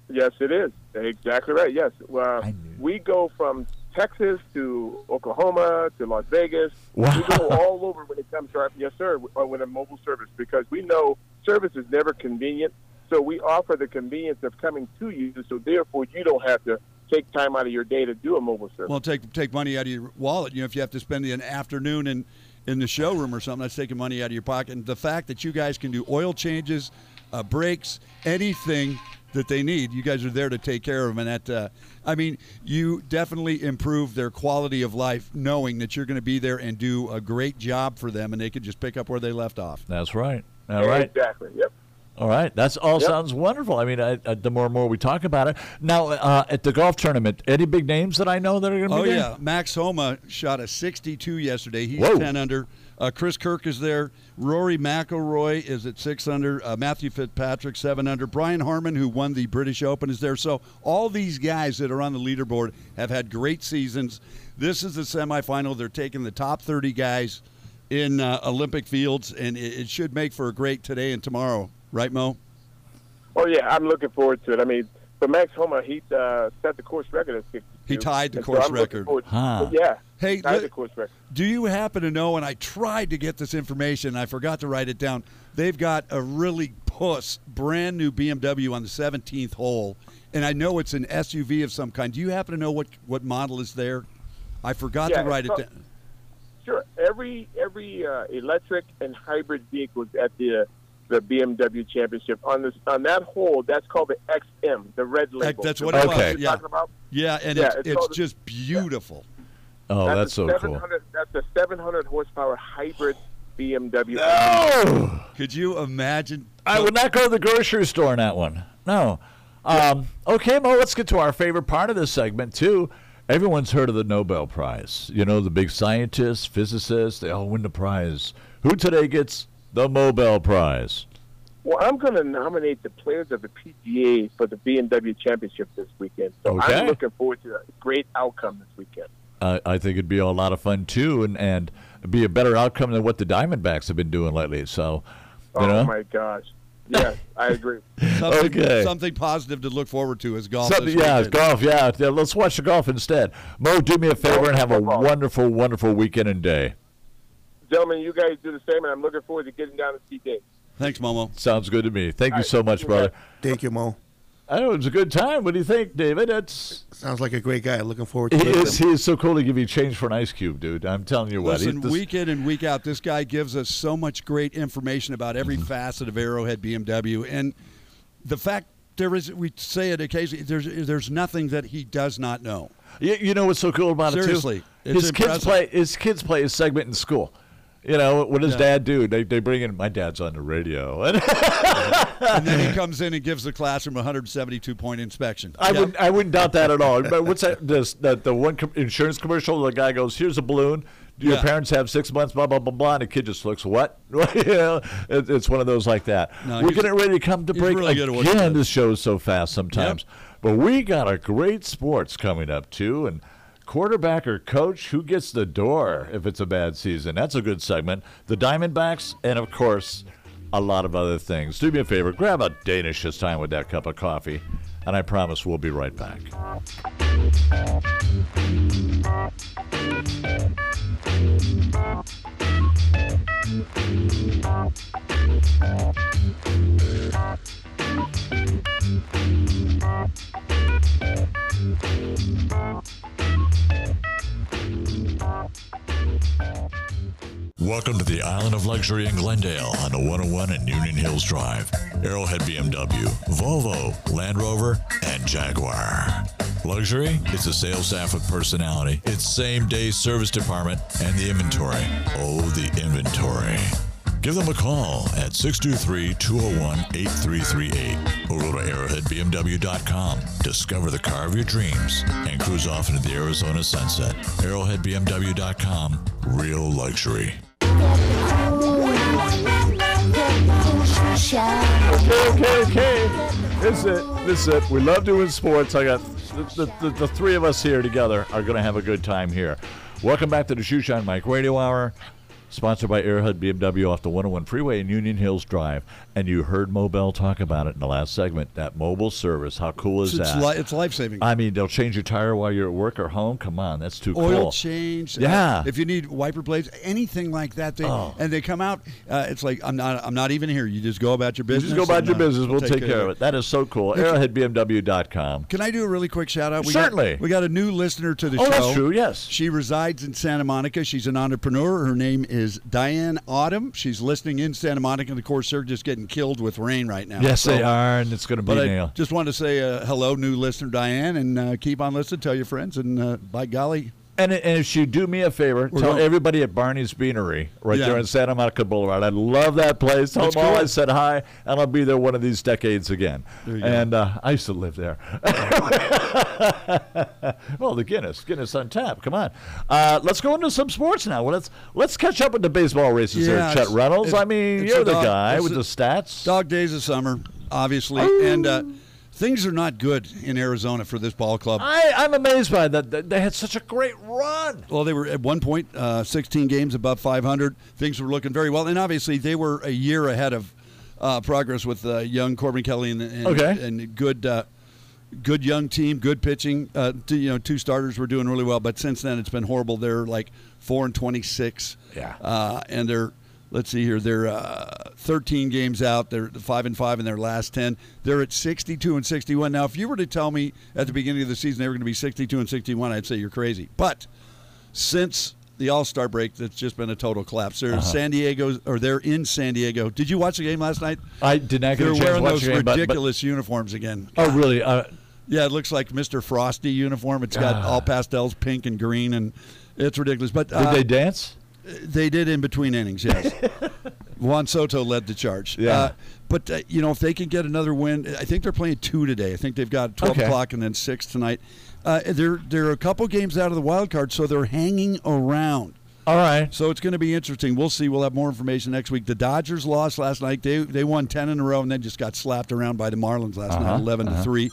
[SPEAKER 9] Yes, it is. Exactly right. Yes. Well, we go from Texas to Oklahoma to Las Vegas.
[SPEAKER 5] Wow.
[SPEAKER 9] We go all over when it comes to our, yes, sir, uh, with a mobile service because we know service is never convenient. So we offer the convenience of coming to you. So therefore, you don't have to take time out of your day to do a mobile service.
[SPEAKER 6] Well, take take money out of your wallet. You know, if you have to spend an afternoon in in the showroom or something, that's taking money out of your pocket. And the fact that you guys can do oil changes, uh, brakes, anything that they need, you guys are there to take care of them. And that, uh, I mean, you definitely improve their quality of life, knowing that you're going to be there and do a great job for them, and they can just pick up where they left off.
[SPEAKER 5] That's right. All right.
[SPEAKER 9] Exactly. Yep.
[SPEAKER 5] All right. That's all
[SPEAKER 9] Yep.
[SPEAKER 5] sounds wonderful. I mean, I, I, the more and more we talk about it. Now, uh, at the golf tournament, any big names that I know that are going to be
[SPEAKER 6] Oh yeah, Max Homa shot a 62 yesterday. He's
[SPEAKER 5] Whoa.
[SPEAKER 6] 10 under. Uh, Chris Kirk is there. Rory McIlroy is at six under. Uh, Matthew Fitzpatrick seven under. Brian Harman, who won the British Open, is there. So all these guys that are on the leaderboard have had great seasons. This is the semifinal. They're taking the top 30 guys in uh, Olympia Fields, and it, it should make for a great today and tomorrow, right, Mo?
[SPEAKER 9] Oh yeah, I'm looking forward to it. I mean, for Max Homa, he uh, set the course record at 62.
[SPEAKER 6] He tied the
[SPEAKER 9] And so
[SPEAKER 6] course
[SPEAKER 9] I'm
[SPEAKER 6] record.
[SPEAKER 9] forward-
[SPEAKER 5] Huh.
[SPEAKER 9] Yeah.
[SPEAKER 6] Hey,
[SPEAKER 9] tied
[SPEAKER 6] let-
[SPEAKER 9] the course record.
[SPEAKER 6] Do you happen to know? And I tried to get this information, I forgot to write it down. They've got a really puss, brand new BMW on the 17th hole, and I know it's an SUV of some kind. Do you happen to know what what model is there? I forgot
[SPEAKER 9] Yeah,
[SPEAKER 6] to write it down.
[SPEAKER 9] Sure. Every every uh, electric and hybrid vehicles at the the BMW Championship on this on that hole, that's called the XM, the red label.
[SPEAKER 6] that's
[SPEAKER 9] The
[SPEAKER 6] what
[SPEAKER 5] it was,
[SPEAKER 6] yeah.
[SPEAKER 9] talking about?
[SPEAKER 6] Yeah, and
[SPEAKER 9] Yeah,
[SPEAKER 6] it's,
[SPEAKER 9] it's
[SPEAKER 6] it's
[SPEAKER 9] called-
[SPEAKER 6] just beautiful.
[SPEAKER 5] Oh, that's,
[SPEAKER 9] a
[SPEAKER 5] so cool.
[SPEAKER 9] 700 That's a 700 horsepower hybrid BMW.
[SPEAKER 5] No!
[SPEAKER 6] Could you imagine?
[SPEAKER 5] I would not go to the grocery store in that one. No. Um, okay, Mo, let's get to our favorite part of this segment, too. Everyone's heard of the Nobel Prize. You know, the big scientists, physicists, they all win the prize. Who today gets the Nobel Prize?
[SPEAKER 9] Well, I'm going to nominate the players of the PGA for the BMW Championship this weekend. So
[SPEAKER 5] Okay.
[SPEAKER 9] I'm looking forward to a great outcome this weekend.
[SPEAKER 5] Uh, I think it'd be a lot of fun, too, and, and be a better outcome than what the Diamondbacks have been doing lately. So, you
[SPEAKER 9] oh
[SPEAKER 5] know?
[SPEAKER 9] my gosh. Yes, I agree.
[SPEAKER 6] Something,
[SPEAKER 5] Okay.
[SPEAKER 6] something positive to look forward to is golf.
[SPEAKER 5] Something, yeah,
[SPEAKER 6] weekend.
[SPEAKER 5] golf. Yeah, Yeah, let's watch the golf instead. Mo, do me a favor and have a wonderful, wonderful weekend and day.
[SPEAKER 9] Gentlemen, you guys do the same, and I'm looking forward to getting down to see Dave.
[SPEAKER 6] Thanks, Momo.
[SPEAKER 5] Sounds good to me. Thank you
[SPEAKER 9] right.
[SPEAKER 5] so much, brother.
[SPEAKER 7] Thank you, Mo.
[SPEAKER 5] I know it was a good time. What do you think, David? It's
[SPEAKER 7] Sounds like a great guy. Looking forward to
[SPEAKER 5] he
[SPEAKER 7] meeting
[SPEAKER 5] is,
[SPEAKER 7] him.
[SPEAKER 5] he is so cool to give you change for an ice cube, dude. I'm telling you what.
[SPEAKER 6] Listen, week in and week out, this guy gives us so much great information about every
[SPEAKER 5] Mm-hmm.
[SPEAKER 6] facet of Arrowhead BMW, and the fact there is, we say it occasionally, there's there's nothing that he does not know.
[SPEAKER 5] You, you know what's so cool about
[SPEAKER 6] Seriously,
[SPEAKER 5] it
[SPEAKER 6] it's
[SPEAKER 5] too? His kids play. His kids play his segment in school. You know what does
[SPEAKER 6] Yeah.
[SPEAKER 5] Dad do? They, they bring in my dad's on the radio, and
[SPEAKER 6] then he comes in and gives the classroom a 172 point inspection.
[SPEAKER 5] I
[SPEAKER 6] Yeah.
[SPEAKER 5] wouldn't I wouldn't doubt that at all. But what's that? This that the one com- insurance commercial? The guy goes, "Here's a balloon. Do your
[SPEAKER 6] Yeah.
[SPEAKER 5] parents have six months?" Blah blah blah blah. And the kid just looks, "What?" you know, it, it's one of those like that.
[SPEAKER 6] No,
[SPEAKER 5] We're getting ready to come to break
[SPEAKER 6] really good at what he
[SPEAKER 5] again. This show's so fast sometimes, but we got a great sports coming up too, and. Quarterback or coach, who gets the door if it's a bad season? That's a good segment. The Diamondbacks, and of course, a lot of other things. Do me a favor, grab a Danish this time with that cup of coffee, and I promise we'll be right back.
[SPEAKER 8] Welcome to the Island of Luxury in Glendale on the 101 and Union Hills Drive. Arrowhead BMW, Volvo, Land Rover, and Jaguar. Luxury? It's a sales staff with personality. It's same day service department and the inventory. Oh, the inventory. Give them a call at 623 201 8338 or go to arrowheadbmw.com. Discover the car of your dreams and cruise off into the Arizona sunset. Arrowheadbmw.com. Real luxury.
[SPEAKER 5] Okay, okay, okay. This is it. This is it. We love doing sports. I got the, the, the, the three of us here together are going to have a good time here. Welcome back to the Shoe Shine Mike Radio Hour, sponsored by Arrowhead BMW off the 101 Freeway in Union Hills Drive. And you heard Mo Bell talk about it in the last segment. That mobile service. How cool is
[SPEAKER 6] It's,
[SPEAKER 5] that?
[SPEAKER 6] li- it's life saving.
[SPEAKER 5] I mean, they'll change your tire while you're at work or home. Come on, that's too
[SPEAKER 6] Oil
[SPEAKER 5] cool.
[SPEAKER 6] change. uh,
[SPEAKER 5] Yeah.
[SPEAKER 6] if you need wiper blades, anything like that, they
[SPEAKER 5] Oh.
[SPEAKER 6] and they come out. Uh, it's like I'm not. I'm not even here. You just go about your business.
[SPEAKER 5] You just go about your
[SPEAKER 6] uh,
[SPEAKER 5] business. We'll take, care of it. That is so cool. ArrowheadBMW.com.
[SPEAKER 6] Can I do a really quick shout out? We
[SPEAKER 5] Certainly.
[SPEAKER 6] Got, we got a new listener to the
[SPEAKER 5] Oh,
[SPEAKER 6] show.
[SPEAKER 5] that's true, yes.
[SPEAKER 6] She resides in Santa Monica. She's an entrepreneur. Her name is Diane Autumn. She's listening in Santa Monica. And of course, they're just getting killed with rain right now.
[SPEAKER 5] Yes,
[SPEAKER 6] So-
[SPEAKER 5] they are, and it's going to be
[SPEAKER 6] But I just wanted to say uh, hello, new listener Diane, and uh, keep on listening. Tell your friends, and uh, by golly,
[SPEAKER 5] And, and if you do me a favor,
[SPEAKER 6] We're
[SPEAKER 5] tell
[SPEAKER 6] going-
[SPEAKER 5] everybody at Barney's Beanery right
[SPEAKER 6] Yeah.
[SPEAKER 5] there on Santa Monica Boulevard. I love that place. Tell
[SPEAKER 6] That's
[SPEAKER 5] them all
[SPEAKER 6] cool.
[SPEAKER 5] I said hi, and I'll be there one of these decades again.
[SPEAKER 6] There you go.
[SPEAKER 5] and uh, I used to live there. well, the Guinness, Guinness on tap. Come on, uh, let's go into some sports now. Well, let's let's catch up with the baseball races
[SPEAKER 6] Yeah,
[SPEAKER 5] there, Chet Reynolds. I mean, you're the
[SPEAKER 6] dog-
[SPEAKER 5] guy with the stats.
[SPEAKER 6] dog days of summer, obviously, and uh, things are not good in Arizona for this ball club.
[SPEAKER 5] I, I'm amazed by that. They had such a great run.
[SPEAKER 6] Well, they were at one point uh, 16 games above 500. Things were looking very well, and obviously they were a year ahead of uh, progress with uh, young Corbin Kelly and, and,
[SPEAKER 5] Okay.
[SPEAKER 6] and good, uh, good young team, good pitching. Uh, two, you know, two starters were doing really well, but since then it's been horrible. They're like four and 26.
[SPEAKER 5] Yeah.
[SPEAKER 6] uh, and they're let's see here, they're uh, 13 games out. They're five and five in their last 10. They're at 62 and 61 now. If you were to tell me at the beginning of the season they were going to be 62 and 61, I'd say you're crazy. But since the All Star break, that's just been a total collapse. They're
[SPEAKER 5] Uh-huh.
[SPEAKER 6] in San Diego, or they're in San Diego. Did you watch the game last night?
[SPEAKER 5] I did not get
[SPEAKER 6] They're
[SPEAKER 5] a chance to
[SPEAKER 6] wearing
[SPEAKER 5] watch
[SPEAKER 6] those
[SPEAKER 5] the game, but- but-
[SPEAKER 6] ridiculous uniforms again.
[SPEAKER 5] Oh, really? Uh,
[SPEAKER 6] Yeah, it looks like Mr. Frosty uniform. It's got all pastels, pink and green, and it's ridiculous. But
[SPEAKER 5] did
[SPEAKER 6] uh,
[SPEAKER 5] they dance?
[SPEAKER 6] They did in between innings, yes. Juan Soto led the charge.
[SPEAKER 5] Yeah.
[SPEAKER 6] Uh, but, uh, you know, if they can get another win, I think they're playing two today. I think they've got 12
[SPEAKER 5] Okay.
[SPEAKER 6] o'clock and then 6 tonight. Uh, they're, they're a couple games out of the wild card, so they're hanging around.
[SPEAKER 5] All right.
[SPEAKER 6] So it's going to be interesting. We'll see. We'll have more information next week. The Dodgers lost last night. They they won ten in a row and then just got slapped around by the Marlins last
[SPEAKER 5] Uh-huh,
[SPEAKER 6] night, 11 to three.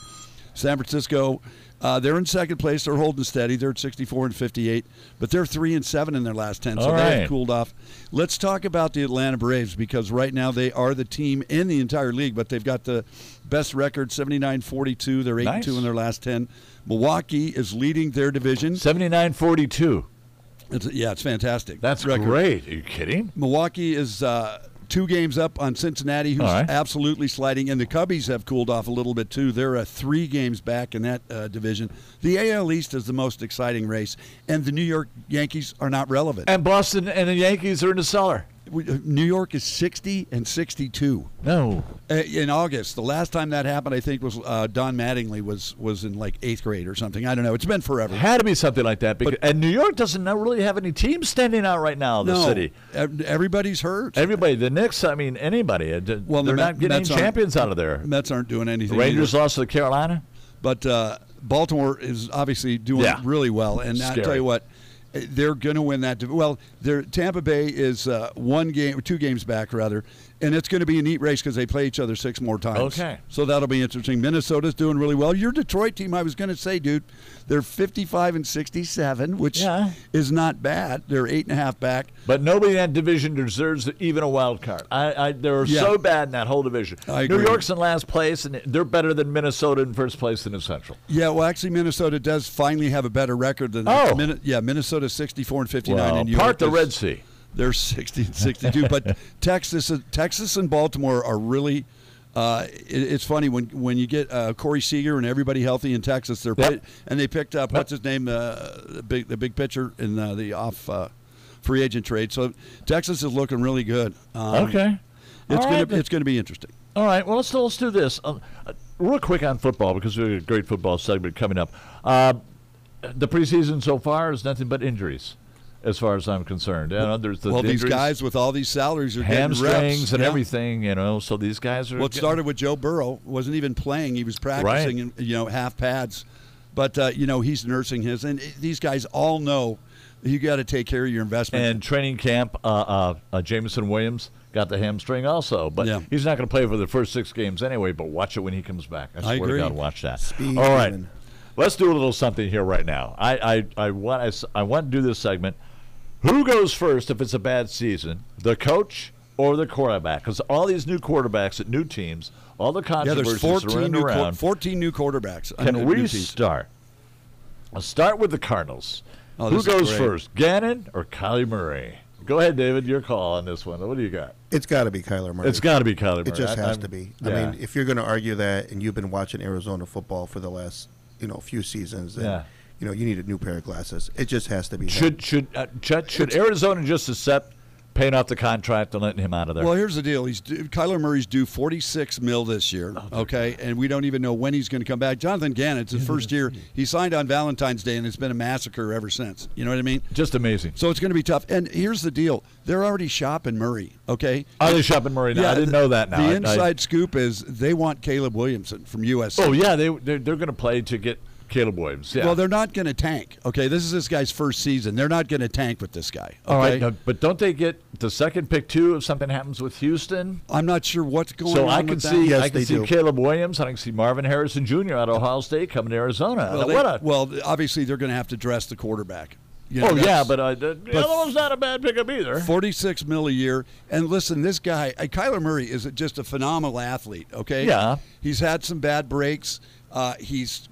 [SPEAKER 6] San Francisco, uh, they're in second place. They're holding steady. They're at 64 and 58, but they're three and seven in their last 10, so
[SPEAKER 5] All
[SPEAKER 6] they
[SPEAKER 5] right.
[SPEAKER 6] have cooled off. Let's talk about the Atlanta Braves because right now they are the team in the entire league, but they've got the best record, 79-42. They're eight
[SPEAKER 5] Nice.
[SPEAKER 6] and two in their last 10. Milwaukee is leading their division.
[SPEAKER 5] 79 42.
[SPEAKER 6] It's, yeah, it's fantastic.
[SPEAKER 5] That's
[SPEAKER 6] record.
[SPEAKER 5] great. Are you kidding?
[SPEAKER 6] Milwaukee is uh, two games up on Cincinnati, who's
[SPEAKER 5] All right.
[SPEAKER 6] absolutely sliding, and the Cubbies have cooled off a little bit too. They're uh, three games back in that uh, division. The AL East is the most exciting race, and the New York Yankees are not relevant.
[SPEAKER 5] And Boston and the Yankees are in the cellar.
[SPEAKER 6] Uh, New York is 60 and 62
[SPEAKER 5] No.
[SPEAKER 6] uh, in August. The last time that happened, I think, was uh, Don Mattingly was was in like eighth grade or something. I don't know. It's been forever.
[SPEAKER 5] It Had to be something like that. Because, and New York doesn't really have any teams standing out right now. In the
[SPEAKER 6] no,
[SPEAKER 5] city.
[SPEAKER 6] everybody's hurt.
[SPEAKER 5] Everybody, the Knicks. I mean, anybody. uh,
[SPEAKER 6] Well,
[SPEAKER 5] they're
[SPEAKER 6] Met-
[SPEAKER 5] not getting
[SPEAKER 6] Mets
[SPEAKER 5] any champions out of there.
[SPEAKER 6] Mets aren't doing anything. The.
[SPEAKER 5] Rangers
[SPEAKER 6] either.
[SPEAKER 5] lost to Carolina.
[SPEAKER 6] But uh, Baltimore is obviously doing
[SPEAKER 5] Yeah.
[SPEAKER 6] really well, and I
[SPEAKER 5] Scary.
[SPEAKER 6] tell you what, they're going to win that. Well, Tampa Bay is uh, one game, two games back rather, and it's going to be a neat race because they play each other six more times.
[SPEAKER 5] Okay.
[SPEAKER 6] so that'll be interesting. Minnesota's doing really well. Your Detroit team, I was going to say, dude, they're fifty-five and sixty-seven, which
[SPEAKER 5] Yeah.
[SPEAKER 6] is not bad. They're eight and a half back.
[SPEAKER 5] But nobody in that division deserves even a wild card. I, I they're
[SPEAKER 6] Yeah.
[SPEAKER 5] so bad in that whole division.
[SPEAKER 6] I
[SPEAKER 5] New. York's in last place, and they're better than Minnesota in first place in the Central.
[SPEAKER 6] Yeah, well, actually, Minnesota does finally have a better record than
[SPEAKER 5] Oh.
[SPEAKER 6] Min- yeah, Minnesota's sixty-four and fifty-nine,
[SPEAKER 5] Well,
[SPEAKER 6] and New
[SPEAKER 5] part
[SPEAKER 6] York
[SPEAKER 5] the
[SPEAKER 6] is-
[SPEAKER 5] Red Sea.
[SPEAKER 6] They're 60 and 62. but Texas, Texas and Baltimore are really. Uh, it, it's funny when when you get uh, Corey Seager and everybody healthy in Texas. They're
[SPEAKER 5] Yep.
[SPEAKER 6] pit- and they picked up what's his name, uh, the big the big pitcher in uh, the off uh, free agent trade. So Texas is looking really good. Um,
[SPEAKER 5] Okay.
[SPEAKER 6] it's
[SPEAKER 5] All
[SPEAKER 6] gonna
[SPEAKER 5] right,
[SPEAKER 6] it's gonna be interesting.
[SPEAKER 5] All right. Well, let's let's do this uh, uh, real quick on football because we have a great football segment coming up. Uh, the preseason so far is nothing but injuries, as far as I'm concerned. You know, there's the
[SPEAKER 6] well, these guys with all these salaries are getting
[SPEAKER 5] hamstrings
[SPEAKER 6] reps.
[SPEAKER 5] and
[SPEAKER 6] Yeah.
[SPEAKER 5] everything. You know, so these guys are.
[SPEAKER 6] Well, it
[SPEAKER 5] getting-
[SPEAKER 6] started with Joe Burrow. wasn't even playing; he was practicing, in, you know, half pads. But uh, you know, he's nursing his, and these guys all know you got to take care of your investment.
[SPEAKER 5] And training camp, uh, uh, uh, Jameson Williams got the hamstring also, but
[SPEAKER 6] Yeah.
[SPEAKER 5] he's not going to play for the first six games anyway. But watch it when he comes back. I
[SPEAKER 6] I
[SPEAKER 5] swear
[SPEAKER 6] agree.
[SPEAKER 5] to God, watch that.
[SPEAKER 7] Speed
[SPEAKER 5] All right,
[SPEAKER 7] demon.
[SPEAKER 5] let's do a little something here right now. I, I, I want I, s- I want to do this segment. Who goes first if it's a bad season? The coach or the quarterback? Because all these new quarterbacks at new teams, all the
[SPEAKER 6] yeah,
[SPEAKER 5] controversies
[SPEAKER 6] there's 14
[SPEAKER 5] running
[SPEAKER 6] new, quar-
[SPEAKER 5] around.
[SPEAKER 6] 14 new quarterbacks.
[SPEAKER 5] Can we start? I'll start with the Cardinals.
[SPEAKER 6] Oh,
[SPEAKER 5] Who goes first, Gannon or Kyler Murray? Go ahead, David. Your call on this one. What do you got?
[SPEAKER 7] It's got to be Kyler Murray.
[SPEAKER 5] It's got to be Kyler Murray.
[SPEAKER 7] It just
[SPEAKER 5] I-
[SPEAKER 7] has
[SPEAKER 5] I'm-
[SPEAKER 7] to be.
[SPEAKER 5] yeah.
[SPEAKER 7] I mean, if you're going to argue that, and you've been watching Arizona football for the last, you know, few seasons, then,
[SPEAKER 5] Yeah.
[SPEAKER 7] You know, you need a new pair of glasses. It just has to be. him.
[SPEAKER 5] should should uh, Chet, should Arizona just accept paying off the contract and letting him out of there?
[SPEAKER 6] Well, here's the deal. He's due, Kyler Murray's due 46 mil this year.
[SPEAKER 5] Oh,
[SPEAKER 6] okay, and we don't even know when he's going to come back. Jonathan Gannon, it's his first year. He signed on Valentine's Day, and it's been a massacre ever since. You know what I mean?
[SPEAKER 5] just amazing.
[SPEAKER 6] So it's going to be tough. And here's the deal: they're already shopping Murray. Okay.
[SPEAKER 5] Are they shopping Murray now? I didn't know that. Now
[SPEAKER 6] The
[SPEAKER 5] I- I-
[SPEAKER 6] inside scoop is they want Caleb Williamson from USC.
[SPEAKER 5] oh yeah, they they're, they're going to play to get Caleb Williams. Yeah.
[SPEAKER 6] Well, they're not going to tank. Okay, this is this guy's first season. They're not going to tank with this guy. Okay?
[SPEAKER 5] all right, now, but don't they get the second pick too if something happens with Houston?
[SPEAKER 6] I'm not sure what's going
[SPEAKER 5] So
[SPEAKER 6] on.
[SPEAKER 5] I can
[SPEAKER 6] with
[SPEAKER 5] see
[SPEAKER 7] Yes,
[SPEAKER 5] I can
[SPEAKER 7] they
[SPEAKER 5] see
[SPEAKER 7] do.
[SPEAKER 5] Caleb Williams. I can see Marvin Harrison Jr. out of Ohio State coming to Arizona.
[SPEAKER 6] Well, they-
[SPEAKER 5] what a
[SPEAKER 6] well, obviously they're going to have to dress the quarterback. You know,
[SPEAKER 5] oh yeah, but uh, the, the other one's not a bad pickup either.
[SPEAKER 6] 46 mil a year. And listen, this guy, uh, Kyler Murray, is just a phenomenal athlete. Okay.
[SPEAKER 5] Yeah.
[SPEAKER 6] He's had some bad breaks. Uh, he's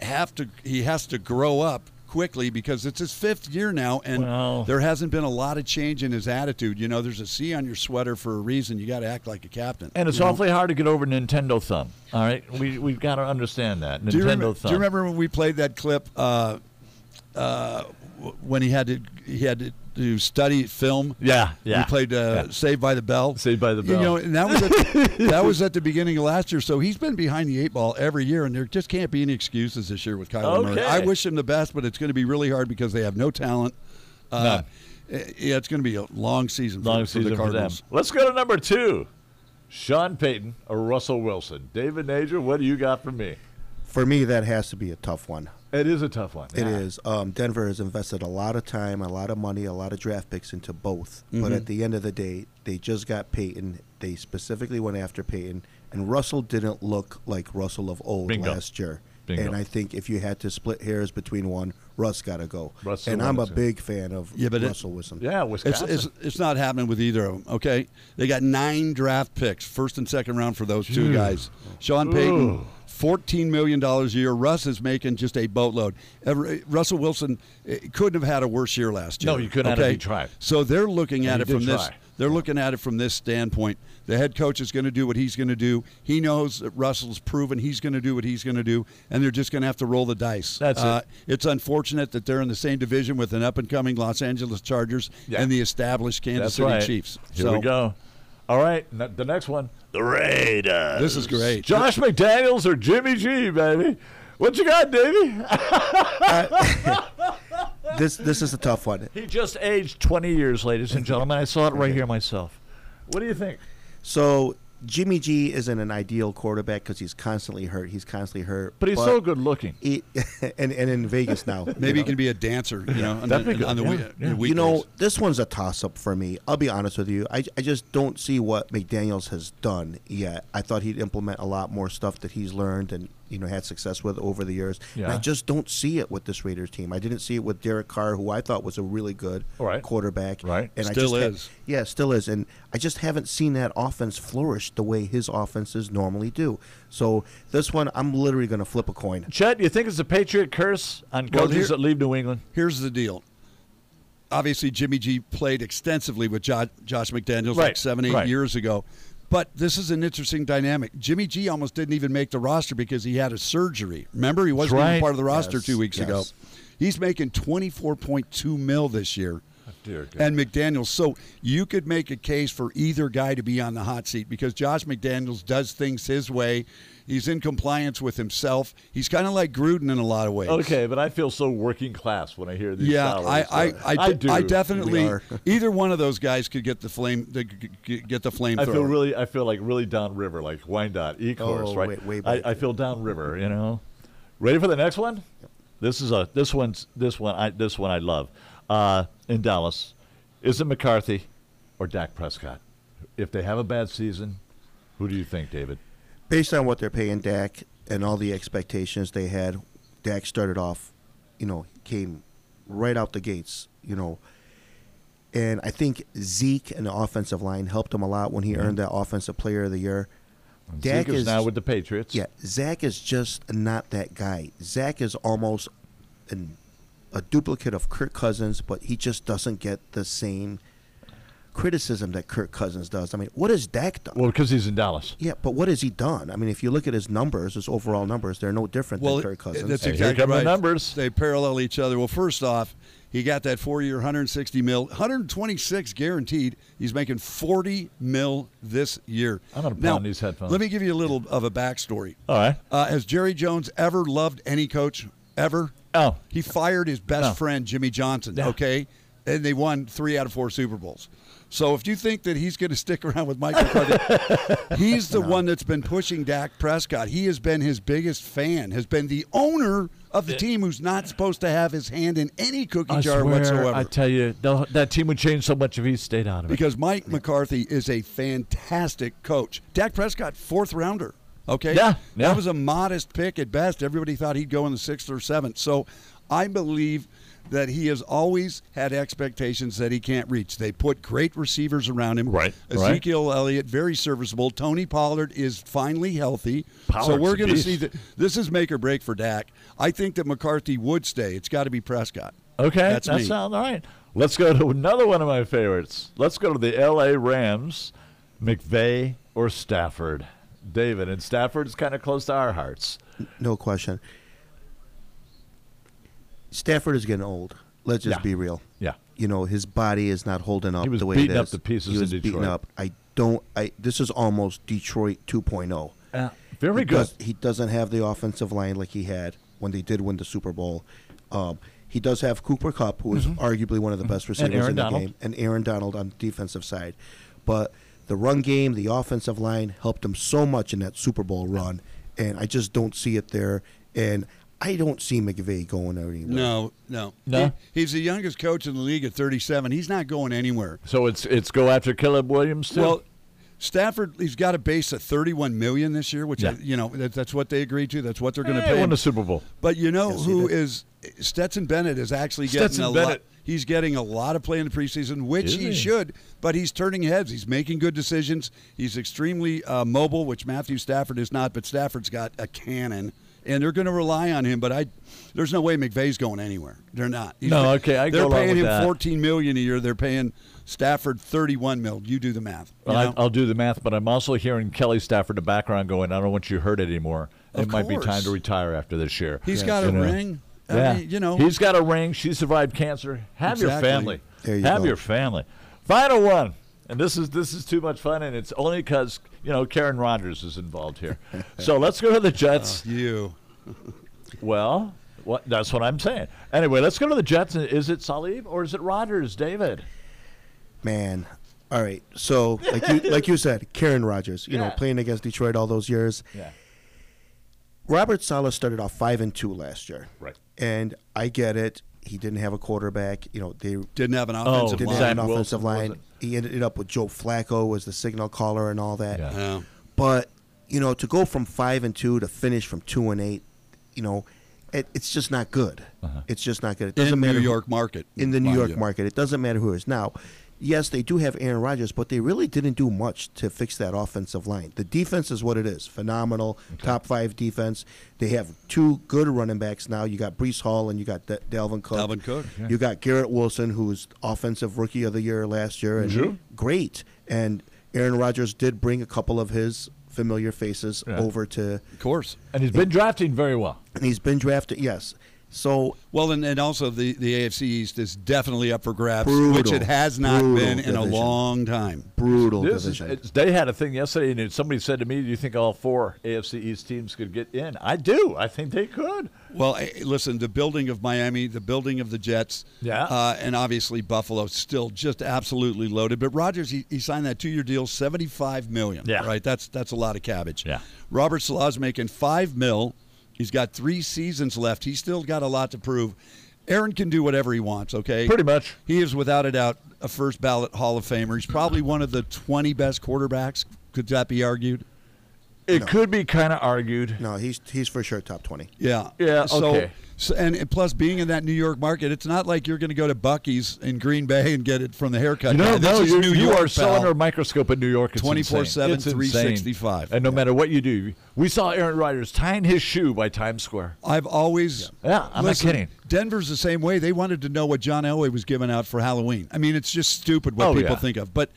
[SPEAKER 6] have to. He has to grow up quickly because it's his fifth year now, and there hasn't been a lot of change in his attitude. You know, there's a C on your sweater for a reason. You got to act like a captain.
[SPEAKER 5] And it's
[SPEAKER 6] you know?
[SPEAKER 5] awfully hard to get over Nintendo thumb. All right, we we've got to understand that Nintendo
[SPEAKER 6] Do remember,
[SPEAKER 5] thumb.
[SPEAKER 6] do you remember when we played that clip uh, uh, when he had to he had to, to study film?
[SPEAKER 5] Yeah, yeah.
[SPEAKER 6] We played uh,
[SPEAKER 5] Yeah.
[SPEAKER 6] Saved by the Bell.
[SPEAKER 5] Saved by the Bell.
[SPEAKER 6] You know, and that was at that was at the beginning of last year. So he's been behind the eight ball every year, and there just can't be any excuses this year with Kyler Murray. I wish him the best, but it's going to be really hard because they have no talent. Uh,
[SPEAKER 5] None.
[SPEAKER 6] eh, Yeah, it's going to be a long season.
[SPEAKER 5] Long
[SPEAKER 6] for
[SPEAKER 5] season
[SPEAKER 6] the
[SPEAKER 5] for them. Let's go to number two. Sean Payton or Russell Wilson. David Nager, what do you got for me?
[SPEAKER 7] For me, that has to be a tough one.
[SPEAKER 5] It is a tough one.
[SPEAKER 7] It is. Um, Denver has invested a lot of time, a lot of money, a lot of draft picks into both.
[SPEAKER 5] Mm-hmm.
[SPEAKER 7] But at the end of the day, they just got Payton. They specifically went after Payton, and Russell didn't look like Russell of old
[SPEAKER 5] Bingo.
[SPEAKER 7] last year.
[SPEAKER 5] Bingo.
[SPEAKER 7] And I think if you had to split hairs between one, Russ got to go.
[SPEAKER 5] Russell
[SPEAKER 7] and I'm a
[SPEAKER 5] Wilson.
[SPEAKER 7] big fan of
[SPEAKER 6] Yeah, but it-
[SPEAKER 7] Russell Wilson.
[SPEAKER 5] Yeah, Wisconsin.
[SPEAKER 6] it's it's not happening with either of them. Okay, they got nine draft picks, first and second round for those two guys. Sean Payton, fourteen million dollars a year. Russ is making just a boatload. Ever- Russell Wilson eh, couldn't have had a worse year last year.
[SPEAKER 5] No, you couldn't have tried.
[SPEAKER 6] So they're looking
[SPEAKER 5] And
[SPEAKER 6] at it from
[SPEAKER 5] did
[SPEAKER 6] this. They're looking at it from this standpoint. The head coach is going to do what he's going to do. He knows that Russell's proven he's going to do what he's going to do, and they're just going to have to roll the dice.
[SPEAKER 5] That's it.
[SPEAKER 6] uh, It's unfortunate that they're in the same division with an up and coming Los Angeles Chargers
[SPEAKER 5] Yeah.
[SPEAKER 6] and the established Kansas
[SPEAKER 5] That's
[SPEAKER 6] City
[SPEAKER 5] right.
[SPEAKER 6] Chiefs.
[SPEAKER 5] Here
[SPEAKER 6] so
[SPEAKER 5] we go. All right, n- the next one, the Raiders.
[SPEAKER 6] This is great.
[SPEAKER 5] Josh McDaniels or Jimmy G, baby. What you got, Davey?
[SPEAKER 7] Uh, this this is a tough one.
[SPEAKER 5] he just aged 20 years, ladies and gentlemen. I saw it right here myself. What do you think?
[SPEAKER 7] So Jimmy G isn't an ideal quarterback because he's constantly hurt. He's constantly hurt.
[SPEAKER 5] But he's so good looking.
[SPEAKER 7] He, and and in Vegas now.
[SPEAKER 6] Maybe
[SPEAKER 7] you
[SPEAKER 6] he can be a dancer, you know, on
[SPEAKER 5] That'd
[SPEAKER 6] the,
[SPEAKER 5] good.
[SPEAKER 6] on the,
[SPEAKER 5] Yeah,
[SPEAKER 6] wee-
[SPEAKER 5] yeah.
[SPEAKER 7] You know, this one's a toss up for me. I'll be honest with you. I, I just don't see what McDaniels has done yet. I thought he'd implement a lot more stuff that he's learned and you know had success with over the years. And I just don't see it with this Raiders team. I didn't see it with Derek Carr, who I thought was a really good
[SPEAKER 5] Right.
[SPEAKER 7] quarterback.
[SPEAKER 5] Right.
[SPEAKER 7] And
[SPEAKER 6] Still
[SPEAKER 7] I just ha- yeah, still is. And I just haven't seen that offense flourish the way his offenses normally do. So this one, I'm literally going to flip a coin.
[SPEAKER 5] Chet, you think it's a Patriot curse on
[SPEAKER 6] Well,
[SPEAKER 5] coaches
[SPEAKER 6] here-
[SPEAKER 5] that leave New England?
[SPEAKER 6] Here's the deal. Obviously, Jimmy G played extensively with Jo- Josh McDaniels like seven, eight
[SPEAKER 5] right.
[SPEAKER 6] years ago. But this is an interesting dynamic. Jimmy G almost didn't even make the roster because he had a surgery. Remember, he wasn't
[SPEAKER 5] right.
[SPEAKER 6] even part of the roster
[SPEAKER 7] Yes,
[SPEAKER 6] two weeks ago. He's making 24.2 mil this year.
[SPEAKER 5] Dear God.
[SPEAKER 6] and McDaniels. So you could make a case for either guy to be on the hot seat because Josh McDaniels does things his way. He's in compliance with himself. He's kind of like Gruden in a lot of ways.
[SPEAKER 5] Okay, but I feel so working class when I hear these.
[SPEAKER 6] Yeah,
[SPEAKER 5] salaries,
[SPEAKER 6] I, I, I,
[SPEAKER 5] I do.
[SPEAKER 6] I definitely. Either one of those guys could get the flame. The, g- g- get the flame.
[SPEAKER 5] I feel really, I feel like really downriver, like Wyandotte, E course,
[SPEAKER 7] Oh,
[SPEAKER 5] right?
[SPEAKER 7] way- way
[SPEAKER 5] I,
[SPEAKER 7] back
[SPEAKER 5] I feel downriver, you know. Ready for the next one? This is a this one's this one I this one I love. Uh, in Dallas, is it McCarthy or Dak Prescott? If they have a bad season, who do you think, David?
[SPEAKER 7] based on what they're paying Dak and all the expectations they had, Dak started off, you know, came right out the gates, you know. And I think Zeke and the offensive line helped him a lot when he earned that offensive player of the year. Dak
[SPEAKER 5] Zeke is
[SPEAKER 7] is
[SPEAKER 5] now with the Patriots.
[SPEAKER 7] yeah, Zach is just not that guy. Zach is almost an, a duplicate of Kirk Cousins, but he just doesn't get the same criticism that Kirk Cousins does. I mean, what has Dak done?
[SPEAKER 5] Well, because he's in Dallas.
[SPEAKER 7] Yeah, but what has he done? I mean, if you look at his numbers, his overall numbers, they're no different
[SPEAKER 6] well.
[SPEAKER 7] than Kirk Cousins.
[SPEAKER 6] That's exactly
[SPEAKER 5] come the
[SPEAKER 6] right.
[SPEAKER 5] numbers.
[SPEAKER 6] They parallel each other. Well, first off, he got that four-year, 160 mil, 126 guaranteed. He's making 40 mil this year.
[SPEAKER 5] I'm gonna
[SPEAKER 6] now,
[SPEAKER 5] pound these headphones.
[SPEAKER 6] Let me give you a little of a backstory.
[SPEAKER 5] All right.
[SPEAKER 6] Uh, has Jerry Jones ever loved any coach ever?
[SPEAKER 5] Oh,
[SPEAKER 6] He fired his best
[SPEAKER 5] No.
[SPEAKER 6] friend Jimmy Johnson.
[SPEAKER 5] Yeah.
[SPEAKER 6] Okay, and they won three out of four Super Bowls. So if you think that he's going to stick around with Mike McCarthy, he's the one that's been pushing Dak Prescott. He has been his biggest fan. Has been the owner of the team who's not supposed to have his hand in any cookie
[SPEAKER 5] I
[SPEAKER 6] jar
[SPEAKER 5] swear,
[SPEAKER 6] whatsoever.
[SPEAKER 5] I tell you, that team would change so much if he stayed on it.
[SPEAKER 6] because Mike McCarthy is a fantastic coach. Dak Prescott, fourth rounder. Okay,
[SPEAKER 5] Yeah, yeah.
[SPEAKER 6] that was a modest pick at best. Everybody thought he'd go in the sixth or seventh. So, I believe that he has always had expectations that he can't reach. They put great receivers around him.
[SPEAKER 5] Right, right.
[SPEAKER 6] Ezekiel Elliott, very serviceable. Tony Pollard is finally healthy. so we're going to see that this is make or break for Dak. I think that McCarthy would stay. It's got to be Prescott.
[SPEAKER 5] Okay,
[SPEAKER 6] That's
[SPEAKER 5] that sounds all right. Let's go to another one of my favorites. Let's go to the L.A. Rams, McVay or Stafford. David and Stafford is kind of close to our hearts.
[SPEAKER 7] no question. Stafford is getting old. Let's just
[SPEAKER 5] Yeah.
[SPEAKER 7] be real.
[SPEAKER 5] Yeah,
[SPEAKER 7] You know, his body is not holding up
[SPEAKER 5] He was
[SPEAKER 7] the way
[SPEAKER 5] beating
[SPEAKER 7] it
[SPEAKER 5] up the pieces
[SPEAKER 7] he was beating up. I don't. I. This is almost Detroit 2.0.
[SPEAKER 5] uh, very
[SPEAKER 7] He
[SPEAKER 5] good.
[SPEAKER 7] does- he doesn't have the offensive line like he had when they did win the Super Bowl. Um, he does have Cooper Kupp, who is arguably one of the best receivers
[SPEAKER 5] Mm-hmm.
[SPEAKER 7] In the
[SPEAKER 5] Donald.
[SPEAKER 7] game, and Aaron Donald on the defensive side. But the run game, the offensive line helped him so much in that Super Bowl run, and I just don't see it there. And I don't see McVay going anywhere.
[SPEAKER 6] No, no,
[SPEAKER 5] No?
[SPEAKER 6] He- he's the youngest coach in the league at 37. He's not going anywhere.
[SPEAKER 5] so it's it's go after Caleb Williams too.
[SPEAKER 6] Well, Stafford, he's got a base of 31 million this year, which
[SPEAKER 5] Yeah.
[SPEAKER 6] is, you know that, that's what they agreed to. That's what they're going to
[SPEAKER 5] Eh,
[SPEAKER 6] pay.
[SPEAKER 5] won
[SPEAKER 6] him.
[SPEAKER 5] the Super Bowl.
[SPEAKER 6] But you know
[SPEAKER 7] Yes, he
[SPEAKER 6] who
[SPEAKER 7] did.
[SPEAKER 6] is Stetson Bennett is actually getting
[SPEAKER 5] Stetson
[SPEAKER 6] a lot. He's getting a lot of play in the preseason, which he,
[SPEAKER 5] he?
[SPEAKER 6] should, but he's turning heads. He's making good decisions. He's extremely uh, mobile, which Matthew Stafford is not, but Stafford's got a cannon, and they're going to rely on him. But I, there's no way McVay's going anywhere. They're not. He's-
[SPEAKER 5] No, okay, I go. they're
[SPEAKER 6] paying him
[SPEAKER 5] that.
[SPEAKER 6] 14 million a year. They're paying Stafford 31 mil. You do the math.
[SPEAKER 5] Well. I, I'll do the math, but I'm also hearing Kelly Stafford in the background going, "I don't want you hurt anymore. It
[SPEAKER 6] Of
[SPEAKER 5] might be time to retire after this year."
[SPEAKER 6] He's got a
[SPEAKER 5] You know?
[SPEAKER 6] ring. I
[SPEAKER 5] yeah,
[SPEAKER 6] mean, you know.
[SPEAKER 5] he's got a ring. She survived cancer. Have your family.
[SPEAKER 7] There you
[SPEAKER 5] Have
[SPEAKER 7] go.
[SPEAKER 5] your family. Final one, and this is this is too much fun, and it's only because you know Karen Rodgers is involved here. so let's go to the Jets.
[SPEAKER 6] Oh, you.
[SPEAKER 5] Well, what, that's what I'm saying. Anyway, let's go to the Jets. Is it Saleh or is it Rodgers, David?
[SPEAKER 7] Man. All right. So, like you, like you said, Karen Rodgers, you know, playing against Detroit all those years.
[SPEAKER 5] Yeah.
[SPEAKER 7] Robert Saleh started off 5 and 2 last year.
[SPEAKER 5] Right.
[SPEAKER 7] And I get it. He didn't have a quarterback. You know, they
[SPEAKER 6] Didn't have an
[SPEAKER 5] Oh,
[SPEAKER 6] offensive
[SPEAKER 7] didn't
[SPEAKER 6] line.
[SPEAKER 7] have an offensive
[SPEAKER 5] Wilson,
[SPEAKER 7] line. He ended up with Joe Flacco as the signal caller and all that.
[SPEAKER 5] Yeah.
[SPEAKER 6] Yeah.
[SPEAKER 7] But you know, to go from five and two to finish from two and eight, you know, it, it's just not good. It's just not good. It doesn't
[SPEAKER 6] in
[SPEAKER 7] matter
[SPEAKER 6] New
[SPEAKER 7] who-
[SPEAKER 6] York market.
[SPEAKER 7] in the New York
[SPEAKER 6] you.
[SPEAKER 7] market. It doesn't matter who it is. Now, yes, they do have Aaron Rodgers, but they really didn't do much to fix that offensive line. The defense is what it is. Phenomenal, top five defense. They have two good running backs now. You got Breece Hall and you got De- Dalvin Cook.
[SPEAKER 6] Dalvin Cook, yeah.
[SPEAKER 7] You got Garrett Wilson, who's offensive rookie of the year last year, and
[SPEAKER 5] Sure.
[SPEAKER 7] great. And Aaron Rodgers did bring a couple of his familiar faces
[SPEAKER 5] Yeah.
[SPEAKER 7] over to,
[SPEAKER 6] Of course.
[SPEAKER 5] And he's been drafting very well.
[SPEAKER 7] and he's been drafted. Yes. So
[SPEAKER 6] Well, and, and also the, the AFC East is definitely up for grabs,
[SPEAKER 7] Brutal.
[SPEAKER 6] which it has not
[SPEAKER 7] Brutal
[SPEAKER 6] been in a long time.
[SPEAKER 7] brutal
[SPEAKER 5] This
[SPEAKER 7] division.
[SPEAKER 5] it's, they had a thing yesterday, and somebody said to me, "Do you think all four AFC East teams could get in?" I do. I think they could.
[SPEAKER 6] Well, eh, listen, the building of Miami, the building of the Jets,
[SPEAKER 5] Yeah.
[SPEAKER 6] uh, and obviously Buffalo still just absolutely loaded. But Rodgers, he, he signed that two-year deal, seventy-five million.
[SPEAKER 5] Yeah.
[SPEAKER 6] right. That's that's a lot of cabbage.
[SPEAKER 5] Yeah.
[SPEAKER 6] Robert Saleh's making five mil. He's got three seasons left. He's still got a lot to prove. Aaron can do whatever he wants. Okay,
[SPEAKER 5] Pretty much.
[SPEAKER 6] He is without a doubt a first ballot Hall of Famer. He's probably one of the twenty best quarterbacks. Could that be argued?
[SPEAKER 5] It could be kind of argued.
[SPEAKER 7] no, he's he's for sure top twenty.
[SPEAKER 6] Yeah.
[SPEAKER 5] Yeah,
[SPEAKER 6] So,
[SPEAKER 5] okay.
[SPEAKER 6] So and, plus, being in that New York market, it's not like you're going to go to Bucky's in Green Bay and get it from the haircut.
[SPEAKER 5] You know. No, you,
[SPEAKER 6] New
[SPEAKER 5] you
[SPEAKER 6] York,
[SPEAKER 5] are so under a microscope in New York. It's
[SPEAKER 6] 24/7,
[SPEAKER 5] insane. It's insane.
[SPEAKER 6] 365.
[SPEAKER 5] And no matter what you do, we saw Aaron Rodgers tying his shoe by Times Square.
[SPEAKER 6] I've always.
[SPEAKER 5] Yeah, I'm not kidding.
[SPEAKER 6] Denver's the same way. They wanted to know what John Elway was giving out for Halloween. I mean, it's just stupid what
[SPEAKER 5] Oh,
[SPEAKER 6] people
[SPEAKER 5] yeah.
[SPEAKER 6] think of. But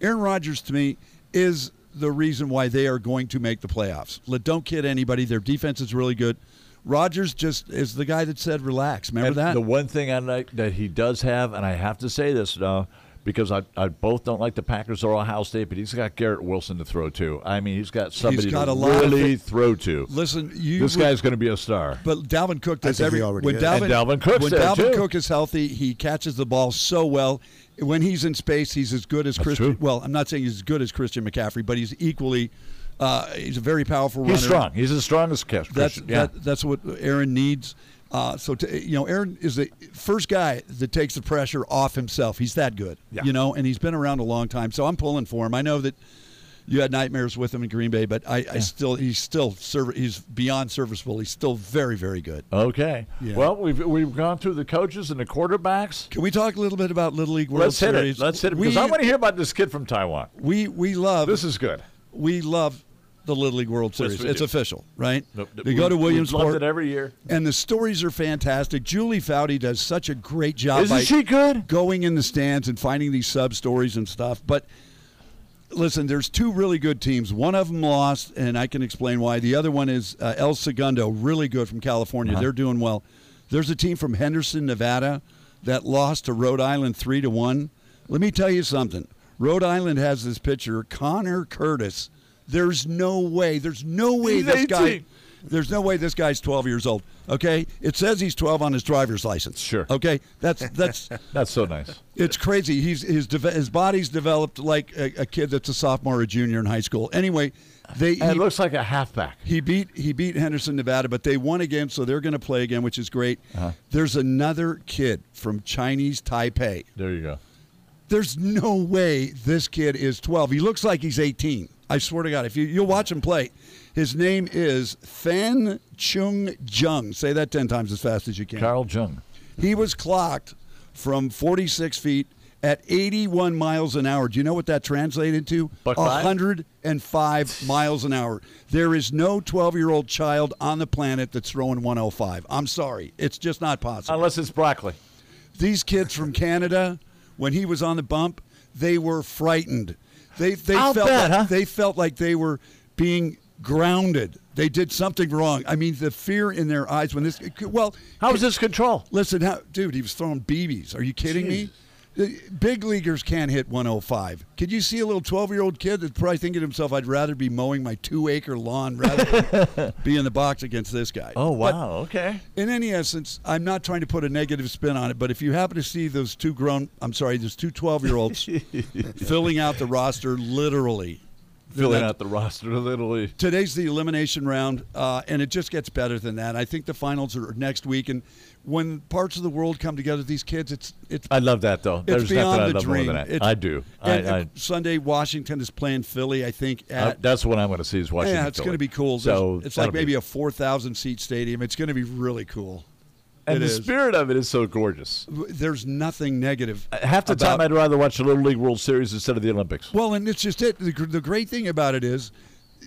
[SPEAKER 6] Aaron Rodgers, to me, is the reason why they are going to make the playoffs. Don't kid anybody. Their defense is really good. Rodgers just is the guy that said, "Relax." Remember
[SPEAKER 5] And
[SPEAKER 6] that?
[SPEAKER 5] The one thing I like that he does have, and I have to say this now, because I, I both don't like the Packers or Ohio State, but he's got Garrett Wilson to throw to. I mean, he's got somebody
[SPEAKER 6] got
[SPEAKER 5] to
[SPEAKER 6] a lot
[SPEAKER 5] really
[SPEAKER 6] it.
[SPEAKER 5] throw to.
[SPEAKER 6] Listen, you
[SPEAKER 5] this
[SPEAKER 6] would-
[SPEAKER 5] guy's going to be a star.
[SPEAKER 6] But Dalvin Cook does
[SPEAKER 7] think he
[SPEAKER 6] every
[SPEAKER 7] already
[SPEAKER 6] when
[SPEAKER 7] is.
[SPEAKER 6] Dalvin,
[SPEAKER 5] And Dalvin Cook's
[SPEAKER 6] when
[SPEAKER 5] there,
[SPEAKER 6] Dalvin
[SPEAKER 5] too.
[SPEAKER 6] Cook is healthy, he catches the ball so well. When he's in space, he's as good as
[SPEAKER 5] That's
[SPEAKER 6] Christian.
[SPEAKER 5] true.
[SPEAKER 6] Well, I'm not saying he's as good as Christian McCaffrey, but he's equally. Uh, he's a very powerful runner.
[SPEAKER 5] He's strong. He's as strong as Cash.
[SPEAKER 6] That's
[SPEAKER 5] yeah.
[SPEAKER 6] that, that's what Aaron needs. Uh, so to, you know, Aaron is the first guy that takes the pressure off himself. He's that good,
[SPEAKER 5] Yeah.
[SPEAKER 6] you know, and he's been around a long time. So I'm pulling for him. I know that you had nightmares with him in Green Bay, but I, I still he's still serv- he's beyond serviceable. He's still very very good.
[SPEAKER 5] Okay.
[SPEAKER 6] Yeah.
[SPEAKER 5] Well, we've we've gone through the coaches and the quarterbacks.
[SPEAKER 6] Can we talk a little bit about Little League World
[SPEAKER 5] Let's hit it. Let's hit it
[SPEAKER 6] We,
[SPEAKER 5] because I want to hear about this kid from Taiwan.
[SPEAKER 6] we we love
[SPEAKER 5] This is good.
[SPEAKER 6] We love the Little League World Series.
[SPEAKER 5] we
[SPEAKER 6] it's
[SPEAKER 5] do.
[SPEAKER 6] official, right?
[SPEAKER 5] Nope,
[SPEAKER 6] go to
[SPEAKER 5] we- we've loved
[SPEAKER 6] Williamsport
[SPEAKER 5] it every year.
[SPEAKER 6] and the stories are fantastic. Julie Foudy does such a great job.
[SPEAKER 5] Isn't
[SPEAKER 6] by
[SPEAKER 5] she good?
[SPEAKER 6] Going in the stands and finding these sub stories and stuff. But listen, there's two really good teams. One of them lost, and I can explain why. The other one is uh, El Segundo, really good from California.
[SPEAKER 5] Uh-huh.
[SPEAKER 6] They're doing well. There's a team from Henderson, Nevada, that lost to Rhode Island three to one. Let me tell you something. Rhode Island has this pitcher, Connor Curtis. There's no way. There's no way
[SPEAKER 5] He's
[SPEAKER 6] this guy. There's no way this guy's 12 years old. Okay, it says he's 12 on his driver's license.
[SPEAKER 5] Sure.
[SPEAKER 6] Okay, that's that's
[SPEAKER 5] That's so nice.
[SPEAKER 6] it's crazy. He's his deve- his body's developed like a, a kid that's a sophomore or junior in high school. Anyway, they
[SPEAKER 5] And it
[SPEAKER 6] he,
[SPEAKER 5] looks like a halfback.
[SPEAKER 6] he beat he beat Henderson, Nevada, but they won again, so they're going to play again, which is great.
[SPEAKER 5] Uh-huh.
[SPEAKER 6] There's another kid from Chinese Taipei.
[SPEAKER 5] There you go.
[SPEAKER 6] There's no way this kid is 12. He looks like he's 18. I swear to God, if you you'll watch him play, his name is Fan Chung Jung. Say that 10 times as fast as you can.
[SPEAKER 5] Carl Jung.
[SPEAKER 6] He was clocked from 46 feet at 81 miles an hour. Do you know what that translated to?
[SPEAKER 5] Buck five?
[SPEAKER 6] 105 miles an hour. There is no 12 year old child on the planet that's throwing 105. I'm sorry. It's just not possible.
[SPEAKER 5] Unless it's broccoli.
[SPEAKER 6] These kids from Canada, when he was on the bump, they were frightened. They they
[SPEAKER 5] I'll
[SPEAKER 6] felt
[SPEAKER 5] bet,
[SPEAKER 6] like,
[SPEAKER 5] huh?
[SPEAKER 6] they felt like they were being grounded. They did something wrong. I mean, the fear in their eyes when this. Well,
[SPEAKER 5] How was this control?
[SPEAKER 6] Listen, how, dude, he was throwing BBs. Are you kidding me? Big leaguers can't hit 105. Could you see a little 12 year old kid that's probably thinking to himself, I'd rather be mowing my two acre lawn rather than be in the box against this guy?
[SPEAKER 5] Oh
[SPEAKER 6] But
[SPEAKER 5] wow. okay.
[SPEAKER 6] in any essence, I'm not trying to put a negative spin on it, but if you happen to see those two grown, I'm sorry, those two 12 year olds filling out the roster literally.
[SPEAKER 5] Filling
[SPEAKER 6] that-
[SPEAKER 5] out the roster literally.
[SPEAKER 6] Today's the elimination round, uh, and it just gets better than that. I think the finals are next week, and when parts of the world come together, these kids, it's it's
[SPEAKER 5] I love that though.
[SPEAKER 6] it's
[SPEAKER 5] There's nothing I
[SPEAKER 6] the
[SPEAKER 5] love
[SPEAKER 6] dream.
[SPEAKER 5] more than that. I do. I,
[SPEAKER 6] and,
[SPEAKER 5] I,
[SPEAKER 6] Sunday, Washington is playing Philly. I think
[SPEAKER 5] uh,
[SPEAKER 6] at
[SPEAKER 5] that's what I'm going to see is Washington.
[SPEAKER 6] yeah, it's going to be cool.
[SPEAKER 5] So
[SPEAKER 6] it's like
[SPEAKER 5] be-
[SPEAKER 6] maybe a four thousand seat stadium. It's going to be really cool.
[SPEAKER 5] And
[SPEAKER 6] it
[SPEAKER 5] the
[SPEAKER 6] is.
[SPEAKER 5] spirit of it is so gorgeous.
[SPEAKER 6] There's nothing negative.
[SPEAKER 5] Uh, half the time, I'd rather watch the Little League World Series instead of the Olympics.
[SPEAKER 6] Well, and it's just it. The, the great thing about it is,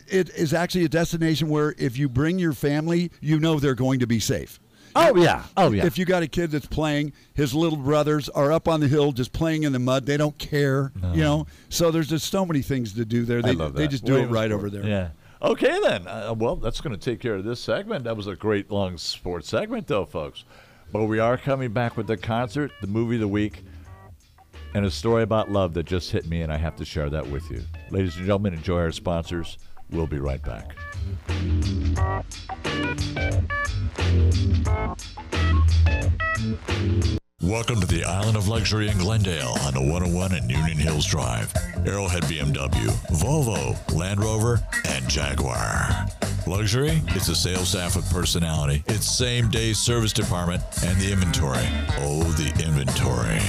[SPEAKER 6] it is actually a destination where if you bring your family, you know they're going to be safe.
[SPEAKER 5] Oh yeah. Oh yeah.
[SPEAKER 6] If you got a kid that's playing, his little brothers are up on the hill just playing in the mud. They don't care, you know. So there's just so many things to do there. They
[SPEAKER 5] I love that.
[SPEAKER 6] they just do
[SPEAKER 5] Way
[SPEAKER 6] it right over there.
[SPEAKER 5] Yeah. Okay then. Uh, well, that's going to take care of this segment. That was a great long sports segment, though, folks. But we are coming back with the concert, the movie of the week, and a story about love that just hit me, and I have to share that with you. Ladies and gentlemen, enjoy our sponsors. We'll be right back.
[SPEAKER 8] Welcome to the Island of Luxury in Glendale on the 101 and Union Hills Drive. Arrowhead BMW, Volvo, Land Rover, and Jaguar. Luxury? It's a sales staff with personality. It's same day service department and the inventory. Oh, the inventory.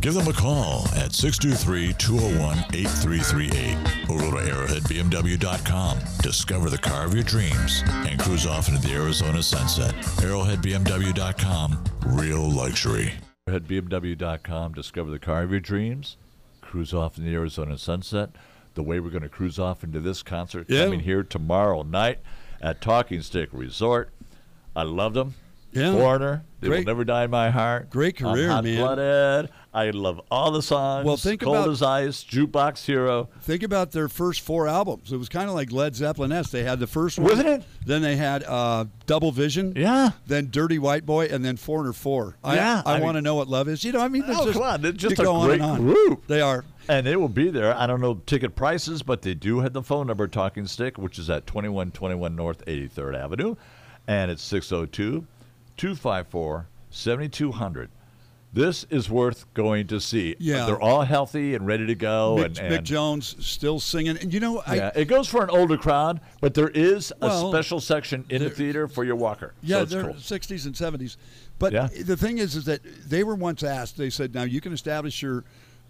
[SPEAKER 8] Give them a call at 623-201-8338 or go to arrowheadbmw.com. Discover the car of your dreams and cruise off into the Arizona sunset. arrowheadbmw.com. Real luxury.
[SPEAKER 5] Head BMW.com, discover the car of your dreams, cruise off in the Arizona sunset. The way we're going to cruise off into this concert
[SPEAKER 6] Yeah.
[SPEAKER 5] coming here tomorrow night at Talking Stick Resort. I love them.
[SPEAKER 6] Yeah.
[SPEAKER 5] Foreigner, they
[SPEAKER 6] Great.
[SPEAKER 5] will never die in my heart.
[SPEAKER 6] Great career,
[SPEAKER 5] I'm
[SPEAKER 6] man.
[SPEAKER 5] hot-blooded. I love all the songs.
[SPEAKER 6] Well, think
[SPEAKER 5] Cold
[SPEAKER 6] about-
[SPEAKER 5] as Ice, Jukebox Hero.
[SPEAKER 6] Think about their first four albums. It was kind of like Led Zeppelin S. They had the first one,
[SPEAKER 5] Wasn't it?
[SPEAKER 6] Then they had uh, Double Vision,
[SPEAKER 5] Yeah.
[SPEAKER 6] Then Dirty White Boy, and then Foreigner Four. I,
[SPEAKER 5] Yeah,
[SPEAKER 6] I,
[SPEAKER 5] I
[SPEAKER 6] want to know what love is. You know, I mean,
[SPEAKER 5] Oh,
[SPEAKER 6] just,
[SPEAKER 5] come on. They're just a
[SPEAKER 6] go on and on.
[SPEAKER 5] group.
[SPEAKER 6] They are.
[SPEAKER 5] And it will be there. I don't know ticket prices, but they do have the phone number Talking Stick, which is at 2121 North 83rd Avenue. And it's 602 254 7200. This is worth going to see.
[SPEAKER 6] Yeah.
[SPEAKER 5] They're all healthy and ready to go.
[SPEAKER 6] Mick,
[SPEAKER 5] and,
[SPEAKER 6] Mick Jones still singing, and you know, I,
[SPEAKER 5] yeah, it goes for an older crowd, but there is a
[SPEAKER 6] Well,
[SPEAKER 5] special section in the theater for your walker.
[SPEAKER 6] Yeah,
[SPEAKER 5] so
[SPEAKER 6] they're
[SPEAKER 5] cool.
[SPEAKER 6] 60s and 70s. But
[SPEAKER 5] Yeah.
[SPEAKER 6] the thing is, is that they were once asked. They said, "Now you can establish your,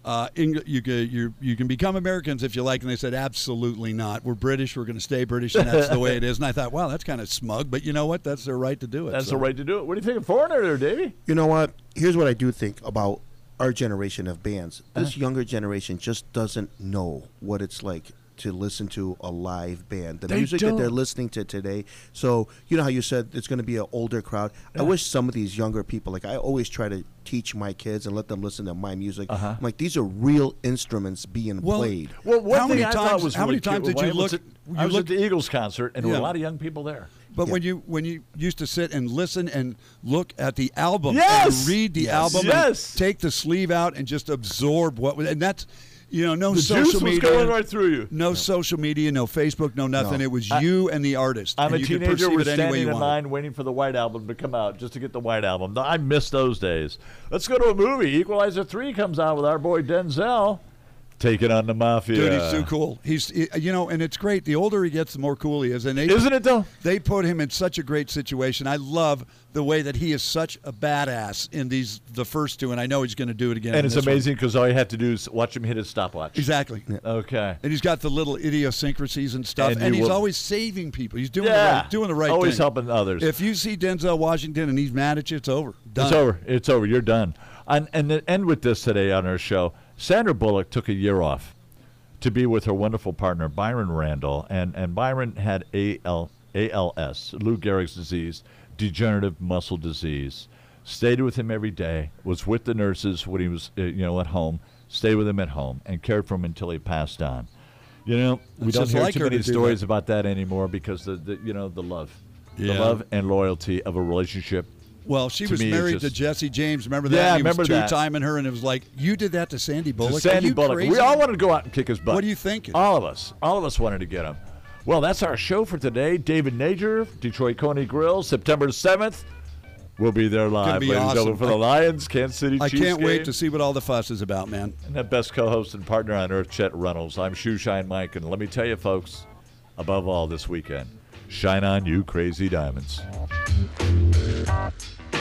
[SPEAKER 6] uh, Eng- you can you you can become Americans if you like." And they said, "Absolutely not. We're British. We're going to stay British, and that's the way it is." And I thought, "Wow, that's kind of smug." But you know what? That's their right to do it.
[SPEAKER 5] That's
[SPEAKER 6] so.
[SPEAKER 5] the right to do it. What do you think of Foreigner there, Davey?
[SPEAKER 7] You know what? Here's what I do think about our generation of bands. This
[SPEAKER 5] Uh-huh.
[SPEAKER 7] younger generation just doesn't know what it's like to listen to a live band. The
[SPEAKER 5] They
[SPEAKER 7] music that they're listening to today. So, you know how you said it's going to be an older crowd? I wish some of these younger people, like I always try to teach my kids and let them listen to my music.
[SPEAKER 5] Uh-huh.
[SPEAKER 7] I'm like, these are real instruments being
[SPEAKER 6] Well,
[SPEAKER 7] played.
[SPEAKER 5] Well, one
[SPEAKER 6] How many times-
[SPEAKER 5] thought was
[SPEAKER 6] how many
[SPEAKER 5] really cute
[SPEAKER 6] times did you
[SPEAKER 5] I was
[SPEAKER 6] look-
[SPEAKER 5] at-
[SPEAKER 6] you
[SPEAKER 5] I was
[SPEAKER 6] look-
[SPEAKER 5] at the Eagles concert, and there were a lot of young people there.
[SPEAKER 6] But
[SPEAKER 7] Yeah.
[SPEAKER 6] when you when you used to sit and listen and look at the album
[SPEAKER 5] Yes!
[SPEAKER 6] and read the
[SPEAKER 5] Yes.
[SPEAKER 6] album,
[SPEAKER 5] Yes.
[SPEAKER 6] and take the sleeve out and just absorb what was, and that's you know no
[SPEAKER 5] The
[SPEAKER 6] social
[SPEAKER 5] juice was
[SPEAKER 6] media,
[SPEAKER 5] going right through you.
[SPEAKER 6] no social media, no Facebook, no nothing.
[SPEAKER 7] No.
[SPEAKER 6] It was
[SPEAKER 5] I-
[SPEAKER 6] you and the artist.
[SPEAKER 5] I'm
[SPEAKER 6] and
[SPEAKER 5] a
[SPEAKER 6] you
[SPEAKER 5] teenager. We're
[SPEAKER 6] it any way
[SPEAKER 5] standing in
[SPEAKER 6] wanted.
[SPEAKER 5] line waiting for the White Album to come out just to get the White Album. I miss those days. Let's go to a movie. Equalizer 3 comes out with our boy Denzel taking on the Mafia.
[SPEAKER 6] Dude, he's too cool. He's he- you know, and it's great. The older he gets, the more cool he is. And they,
[SPEAKER 5] Isn't it, though?
[SPEAKER 6] They put him in such a great situation. I love the way that he is such a badass in these the first two, and I know he's going to do it again.
[SPEAKER 5] And it's amazing because all you have to do is watch him hit his stopwatch.
[SPEAKER 6] Exactly.
[SPEAKER 5] Okay.
[SPEAKER 6] And he's got the little idiosyncrasies and stuff,
[SPEAKER 5] And
[SPEAKER 6] and, he's
[SPEAKER 5] will-
[SPEAKER 6] always saving people. He's doing the right, doing the right
[SPEAKER 5] Always
[SPEAKER 6] thing.
[SPEAKER 5] helping others.
[SPEAKER 6] If you see Denzel Washington and he's mad at you, it's over. Done.
[SPEAKER 5] It's over. It's over. You're done. And, and to end with this today on our show, Sandra Bullock took a year off to be with her wonderful partner, Byron Randall. And, and Byron had AL, ALS, Lou Gehrig's disease, degenerative muscle disease. Stayed with him every day, was with the nurses when he was, uh, you know, at home, stayed with him at home, and cared for him until he passed on. You know, we
[SPEAKER 6] It's
[SPEAKER 5] don't hear
[SPEAKER 6] like
[SPEAKER 5] too many
[SPEAKER 6] to
[SPEAKER 5] stories
[SPEAKER 6] that.
[SPEAKER 5] about that anymore because the, the you know the love, the love and loyalty of a relationship.
[SPEAKER 6] Well, she
[SPEAKER 5] to
[SPEAKER 6] was
[SPEAKER 5] me,
[SPEAKER 6] married
[SPEAKER 5] just-
[SPEAKER 6] to Jesse James. Remember that?
[SPEAKER 5] Yeah,
[SPEAKER 6] he
[SPEAKER 5] remember
[SPEAKER 6] was
[SPEAKER 5] that.
[SPEAKER 6] two-timing her, and it was like, you did that to Sandy Bullock. Are
[SPEAKER 5] Sandy Bullock.
[SPEAKER 6] crazy?
[SPEAKER 5] We all wanted to go out and kick his butt.
[SPEAKER 6] What are you thinking?
[SPEAKER 5] All of us. All of us wanted to get him. Well, that's our show for today. David Nager, Detroit Coney Grill, September 7th. We'll be there live,
[SPEAKER 6] be
[SPEAKER 5] ladies and
[SPEAKER 6] awesome.
[SPEAKER 5] for the Lions, Kansas City
[SPEAKER 6] I
[SPEAKER 5] Chiefs
[SPEAKER 6] can't wait to see what all the fuss is about, man.
[SPEAKER 5] And that best co-host and partner on earth, Chet Reynolds. I'm Shoeshine Mike, and let me tell you, folks, above all this weekend, shine on you, crazy diamonds.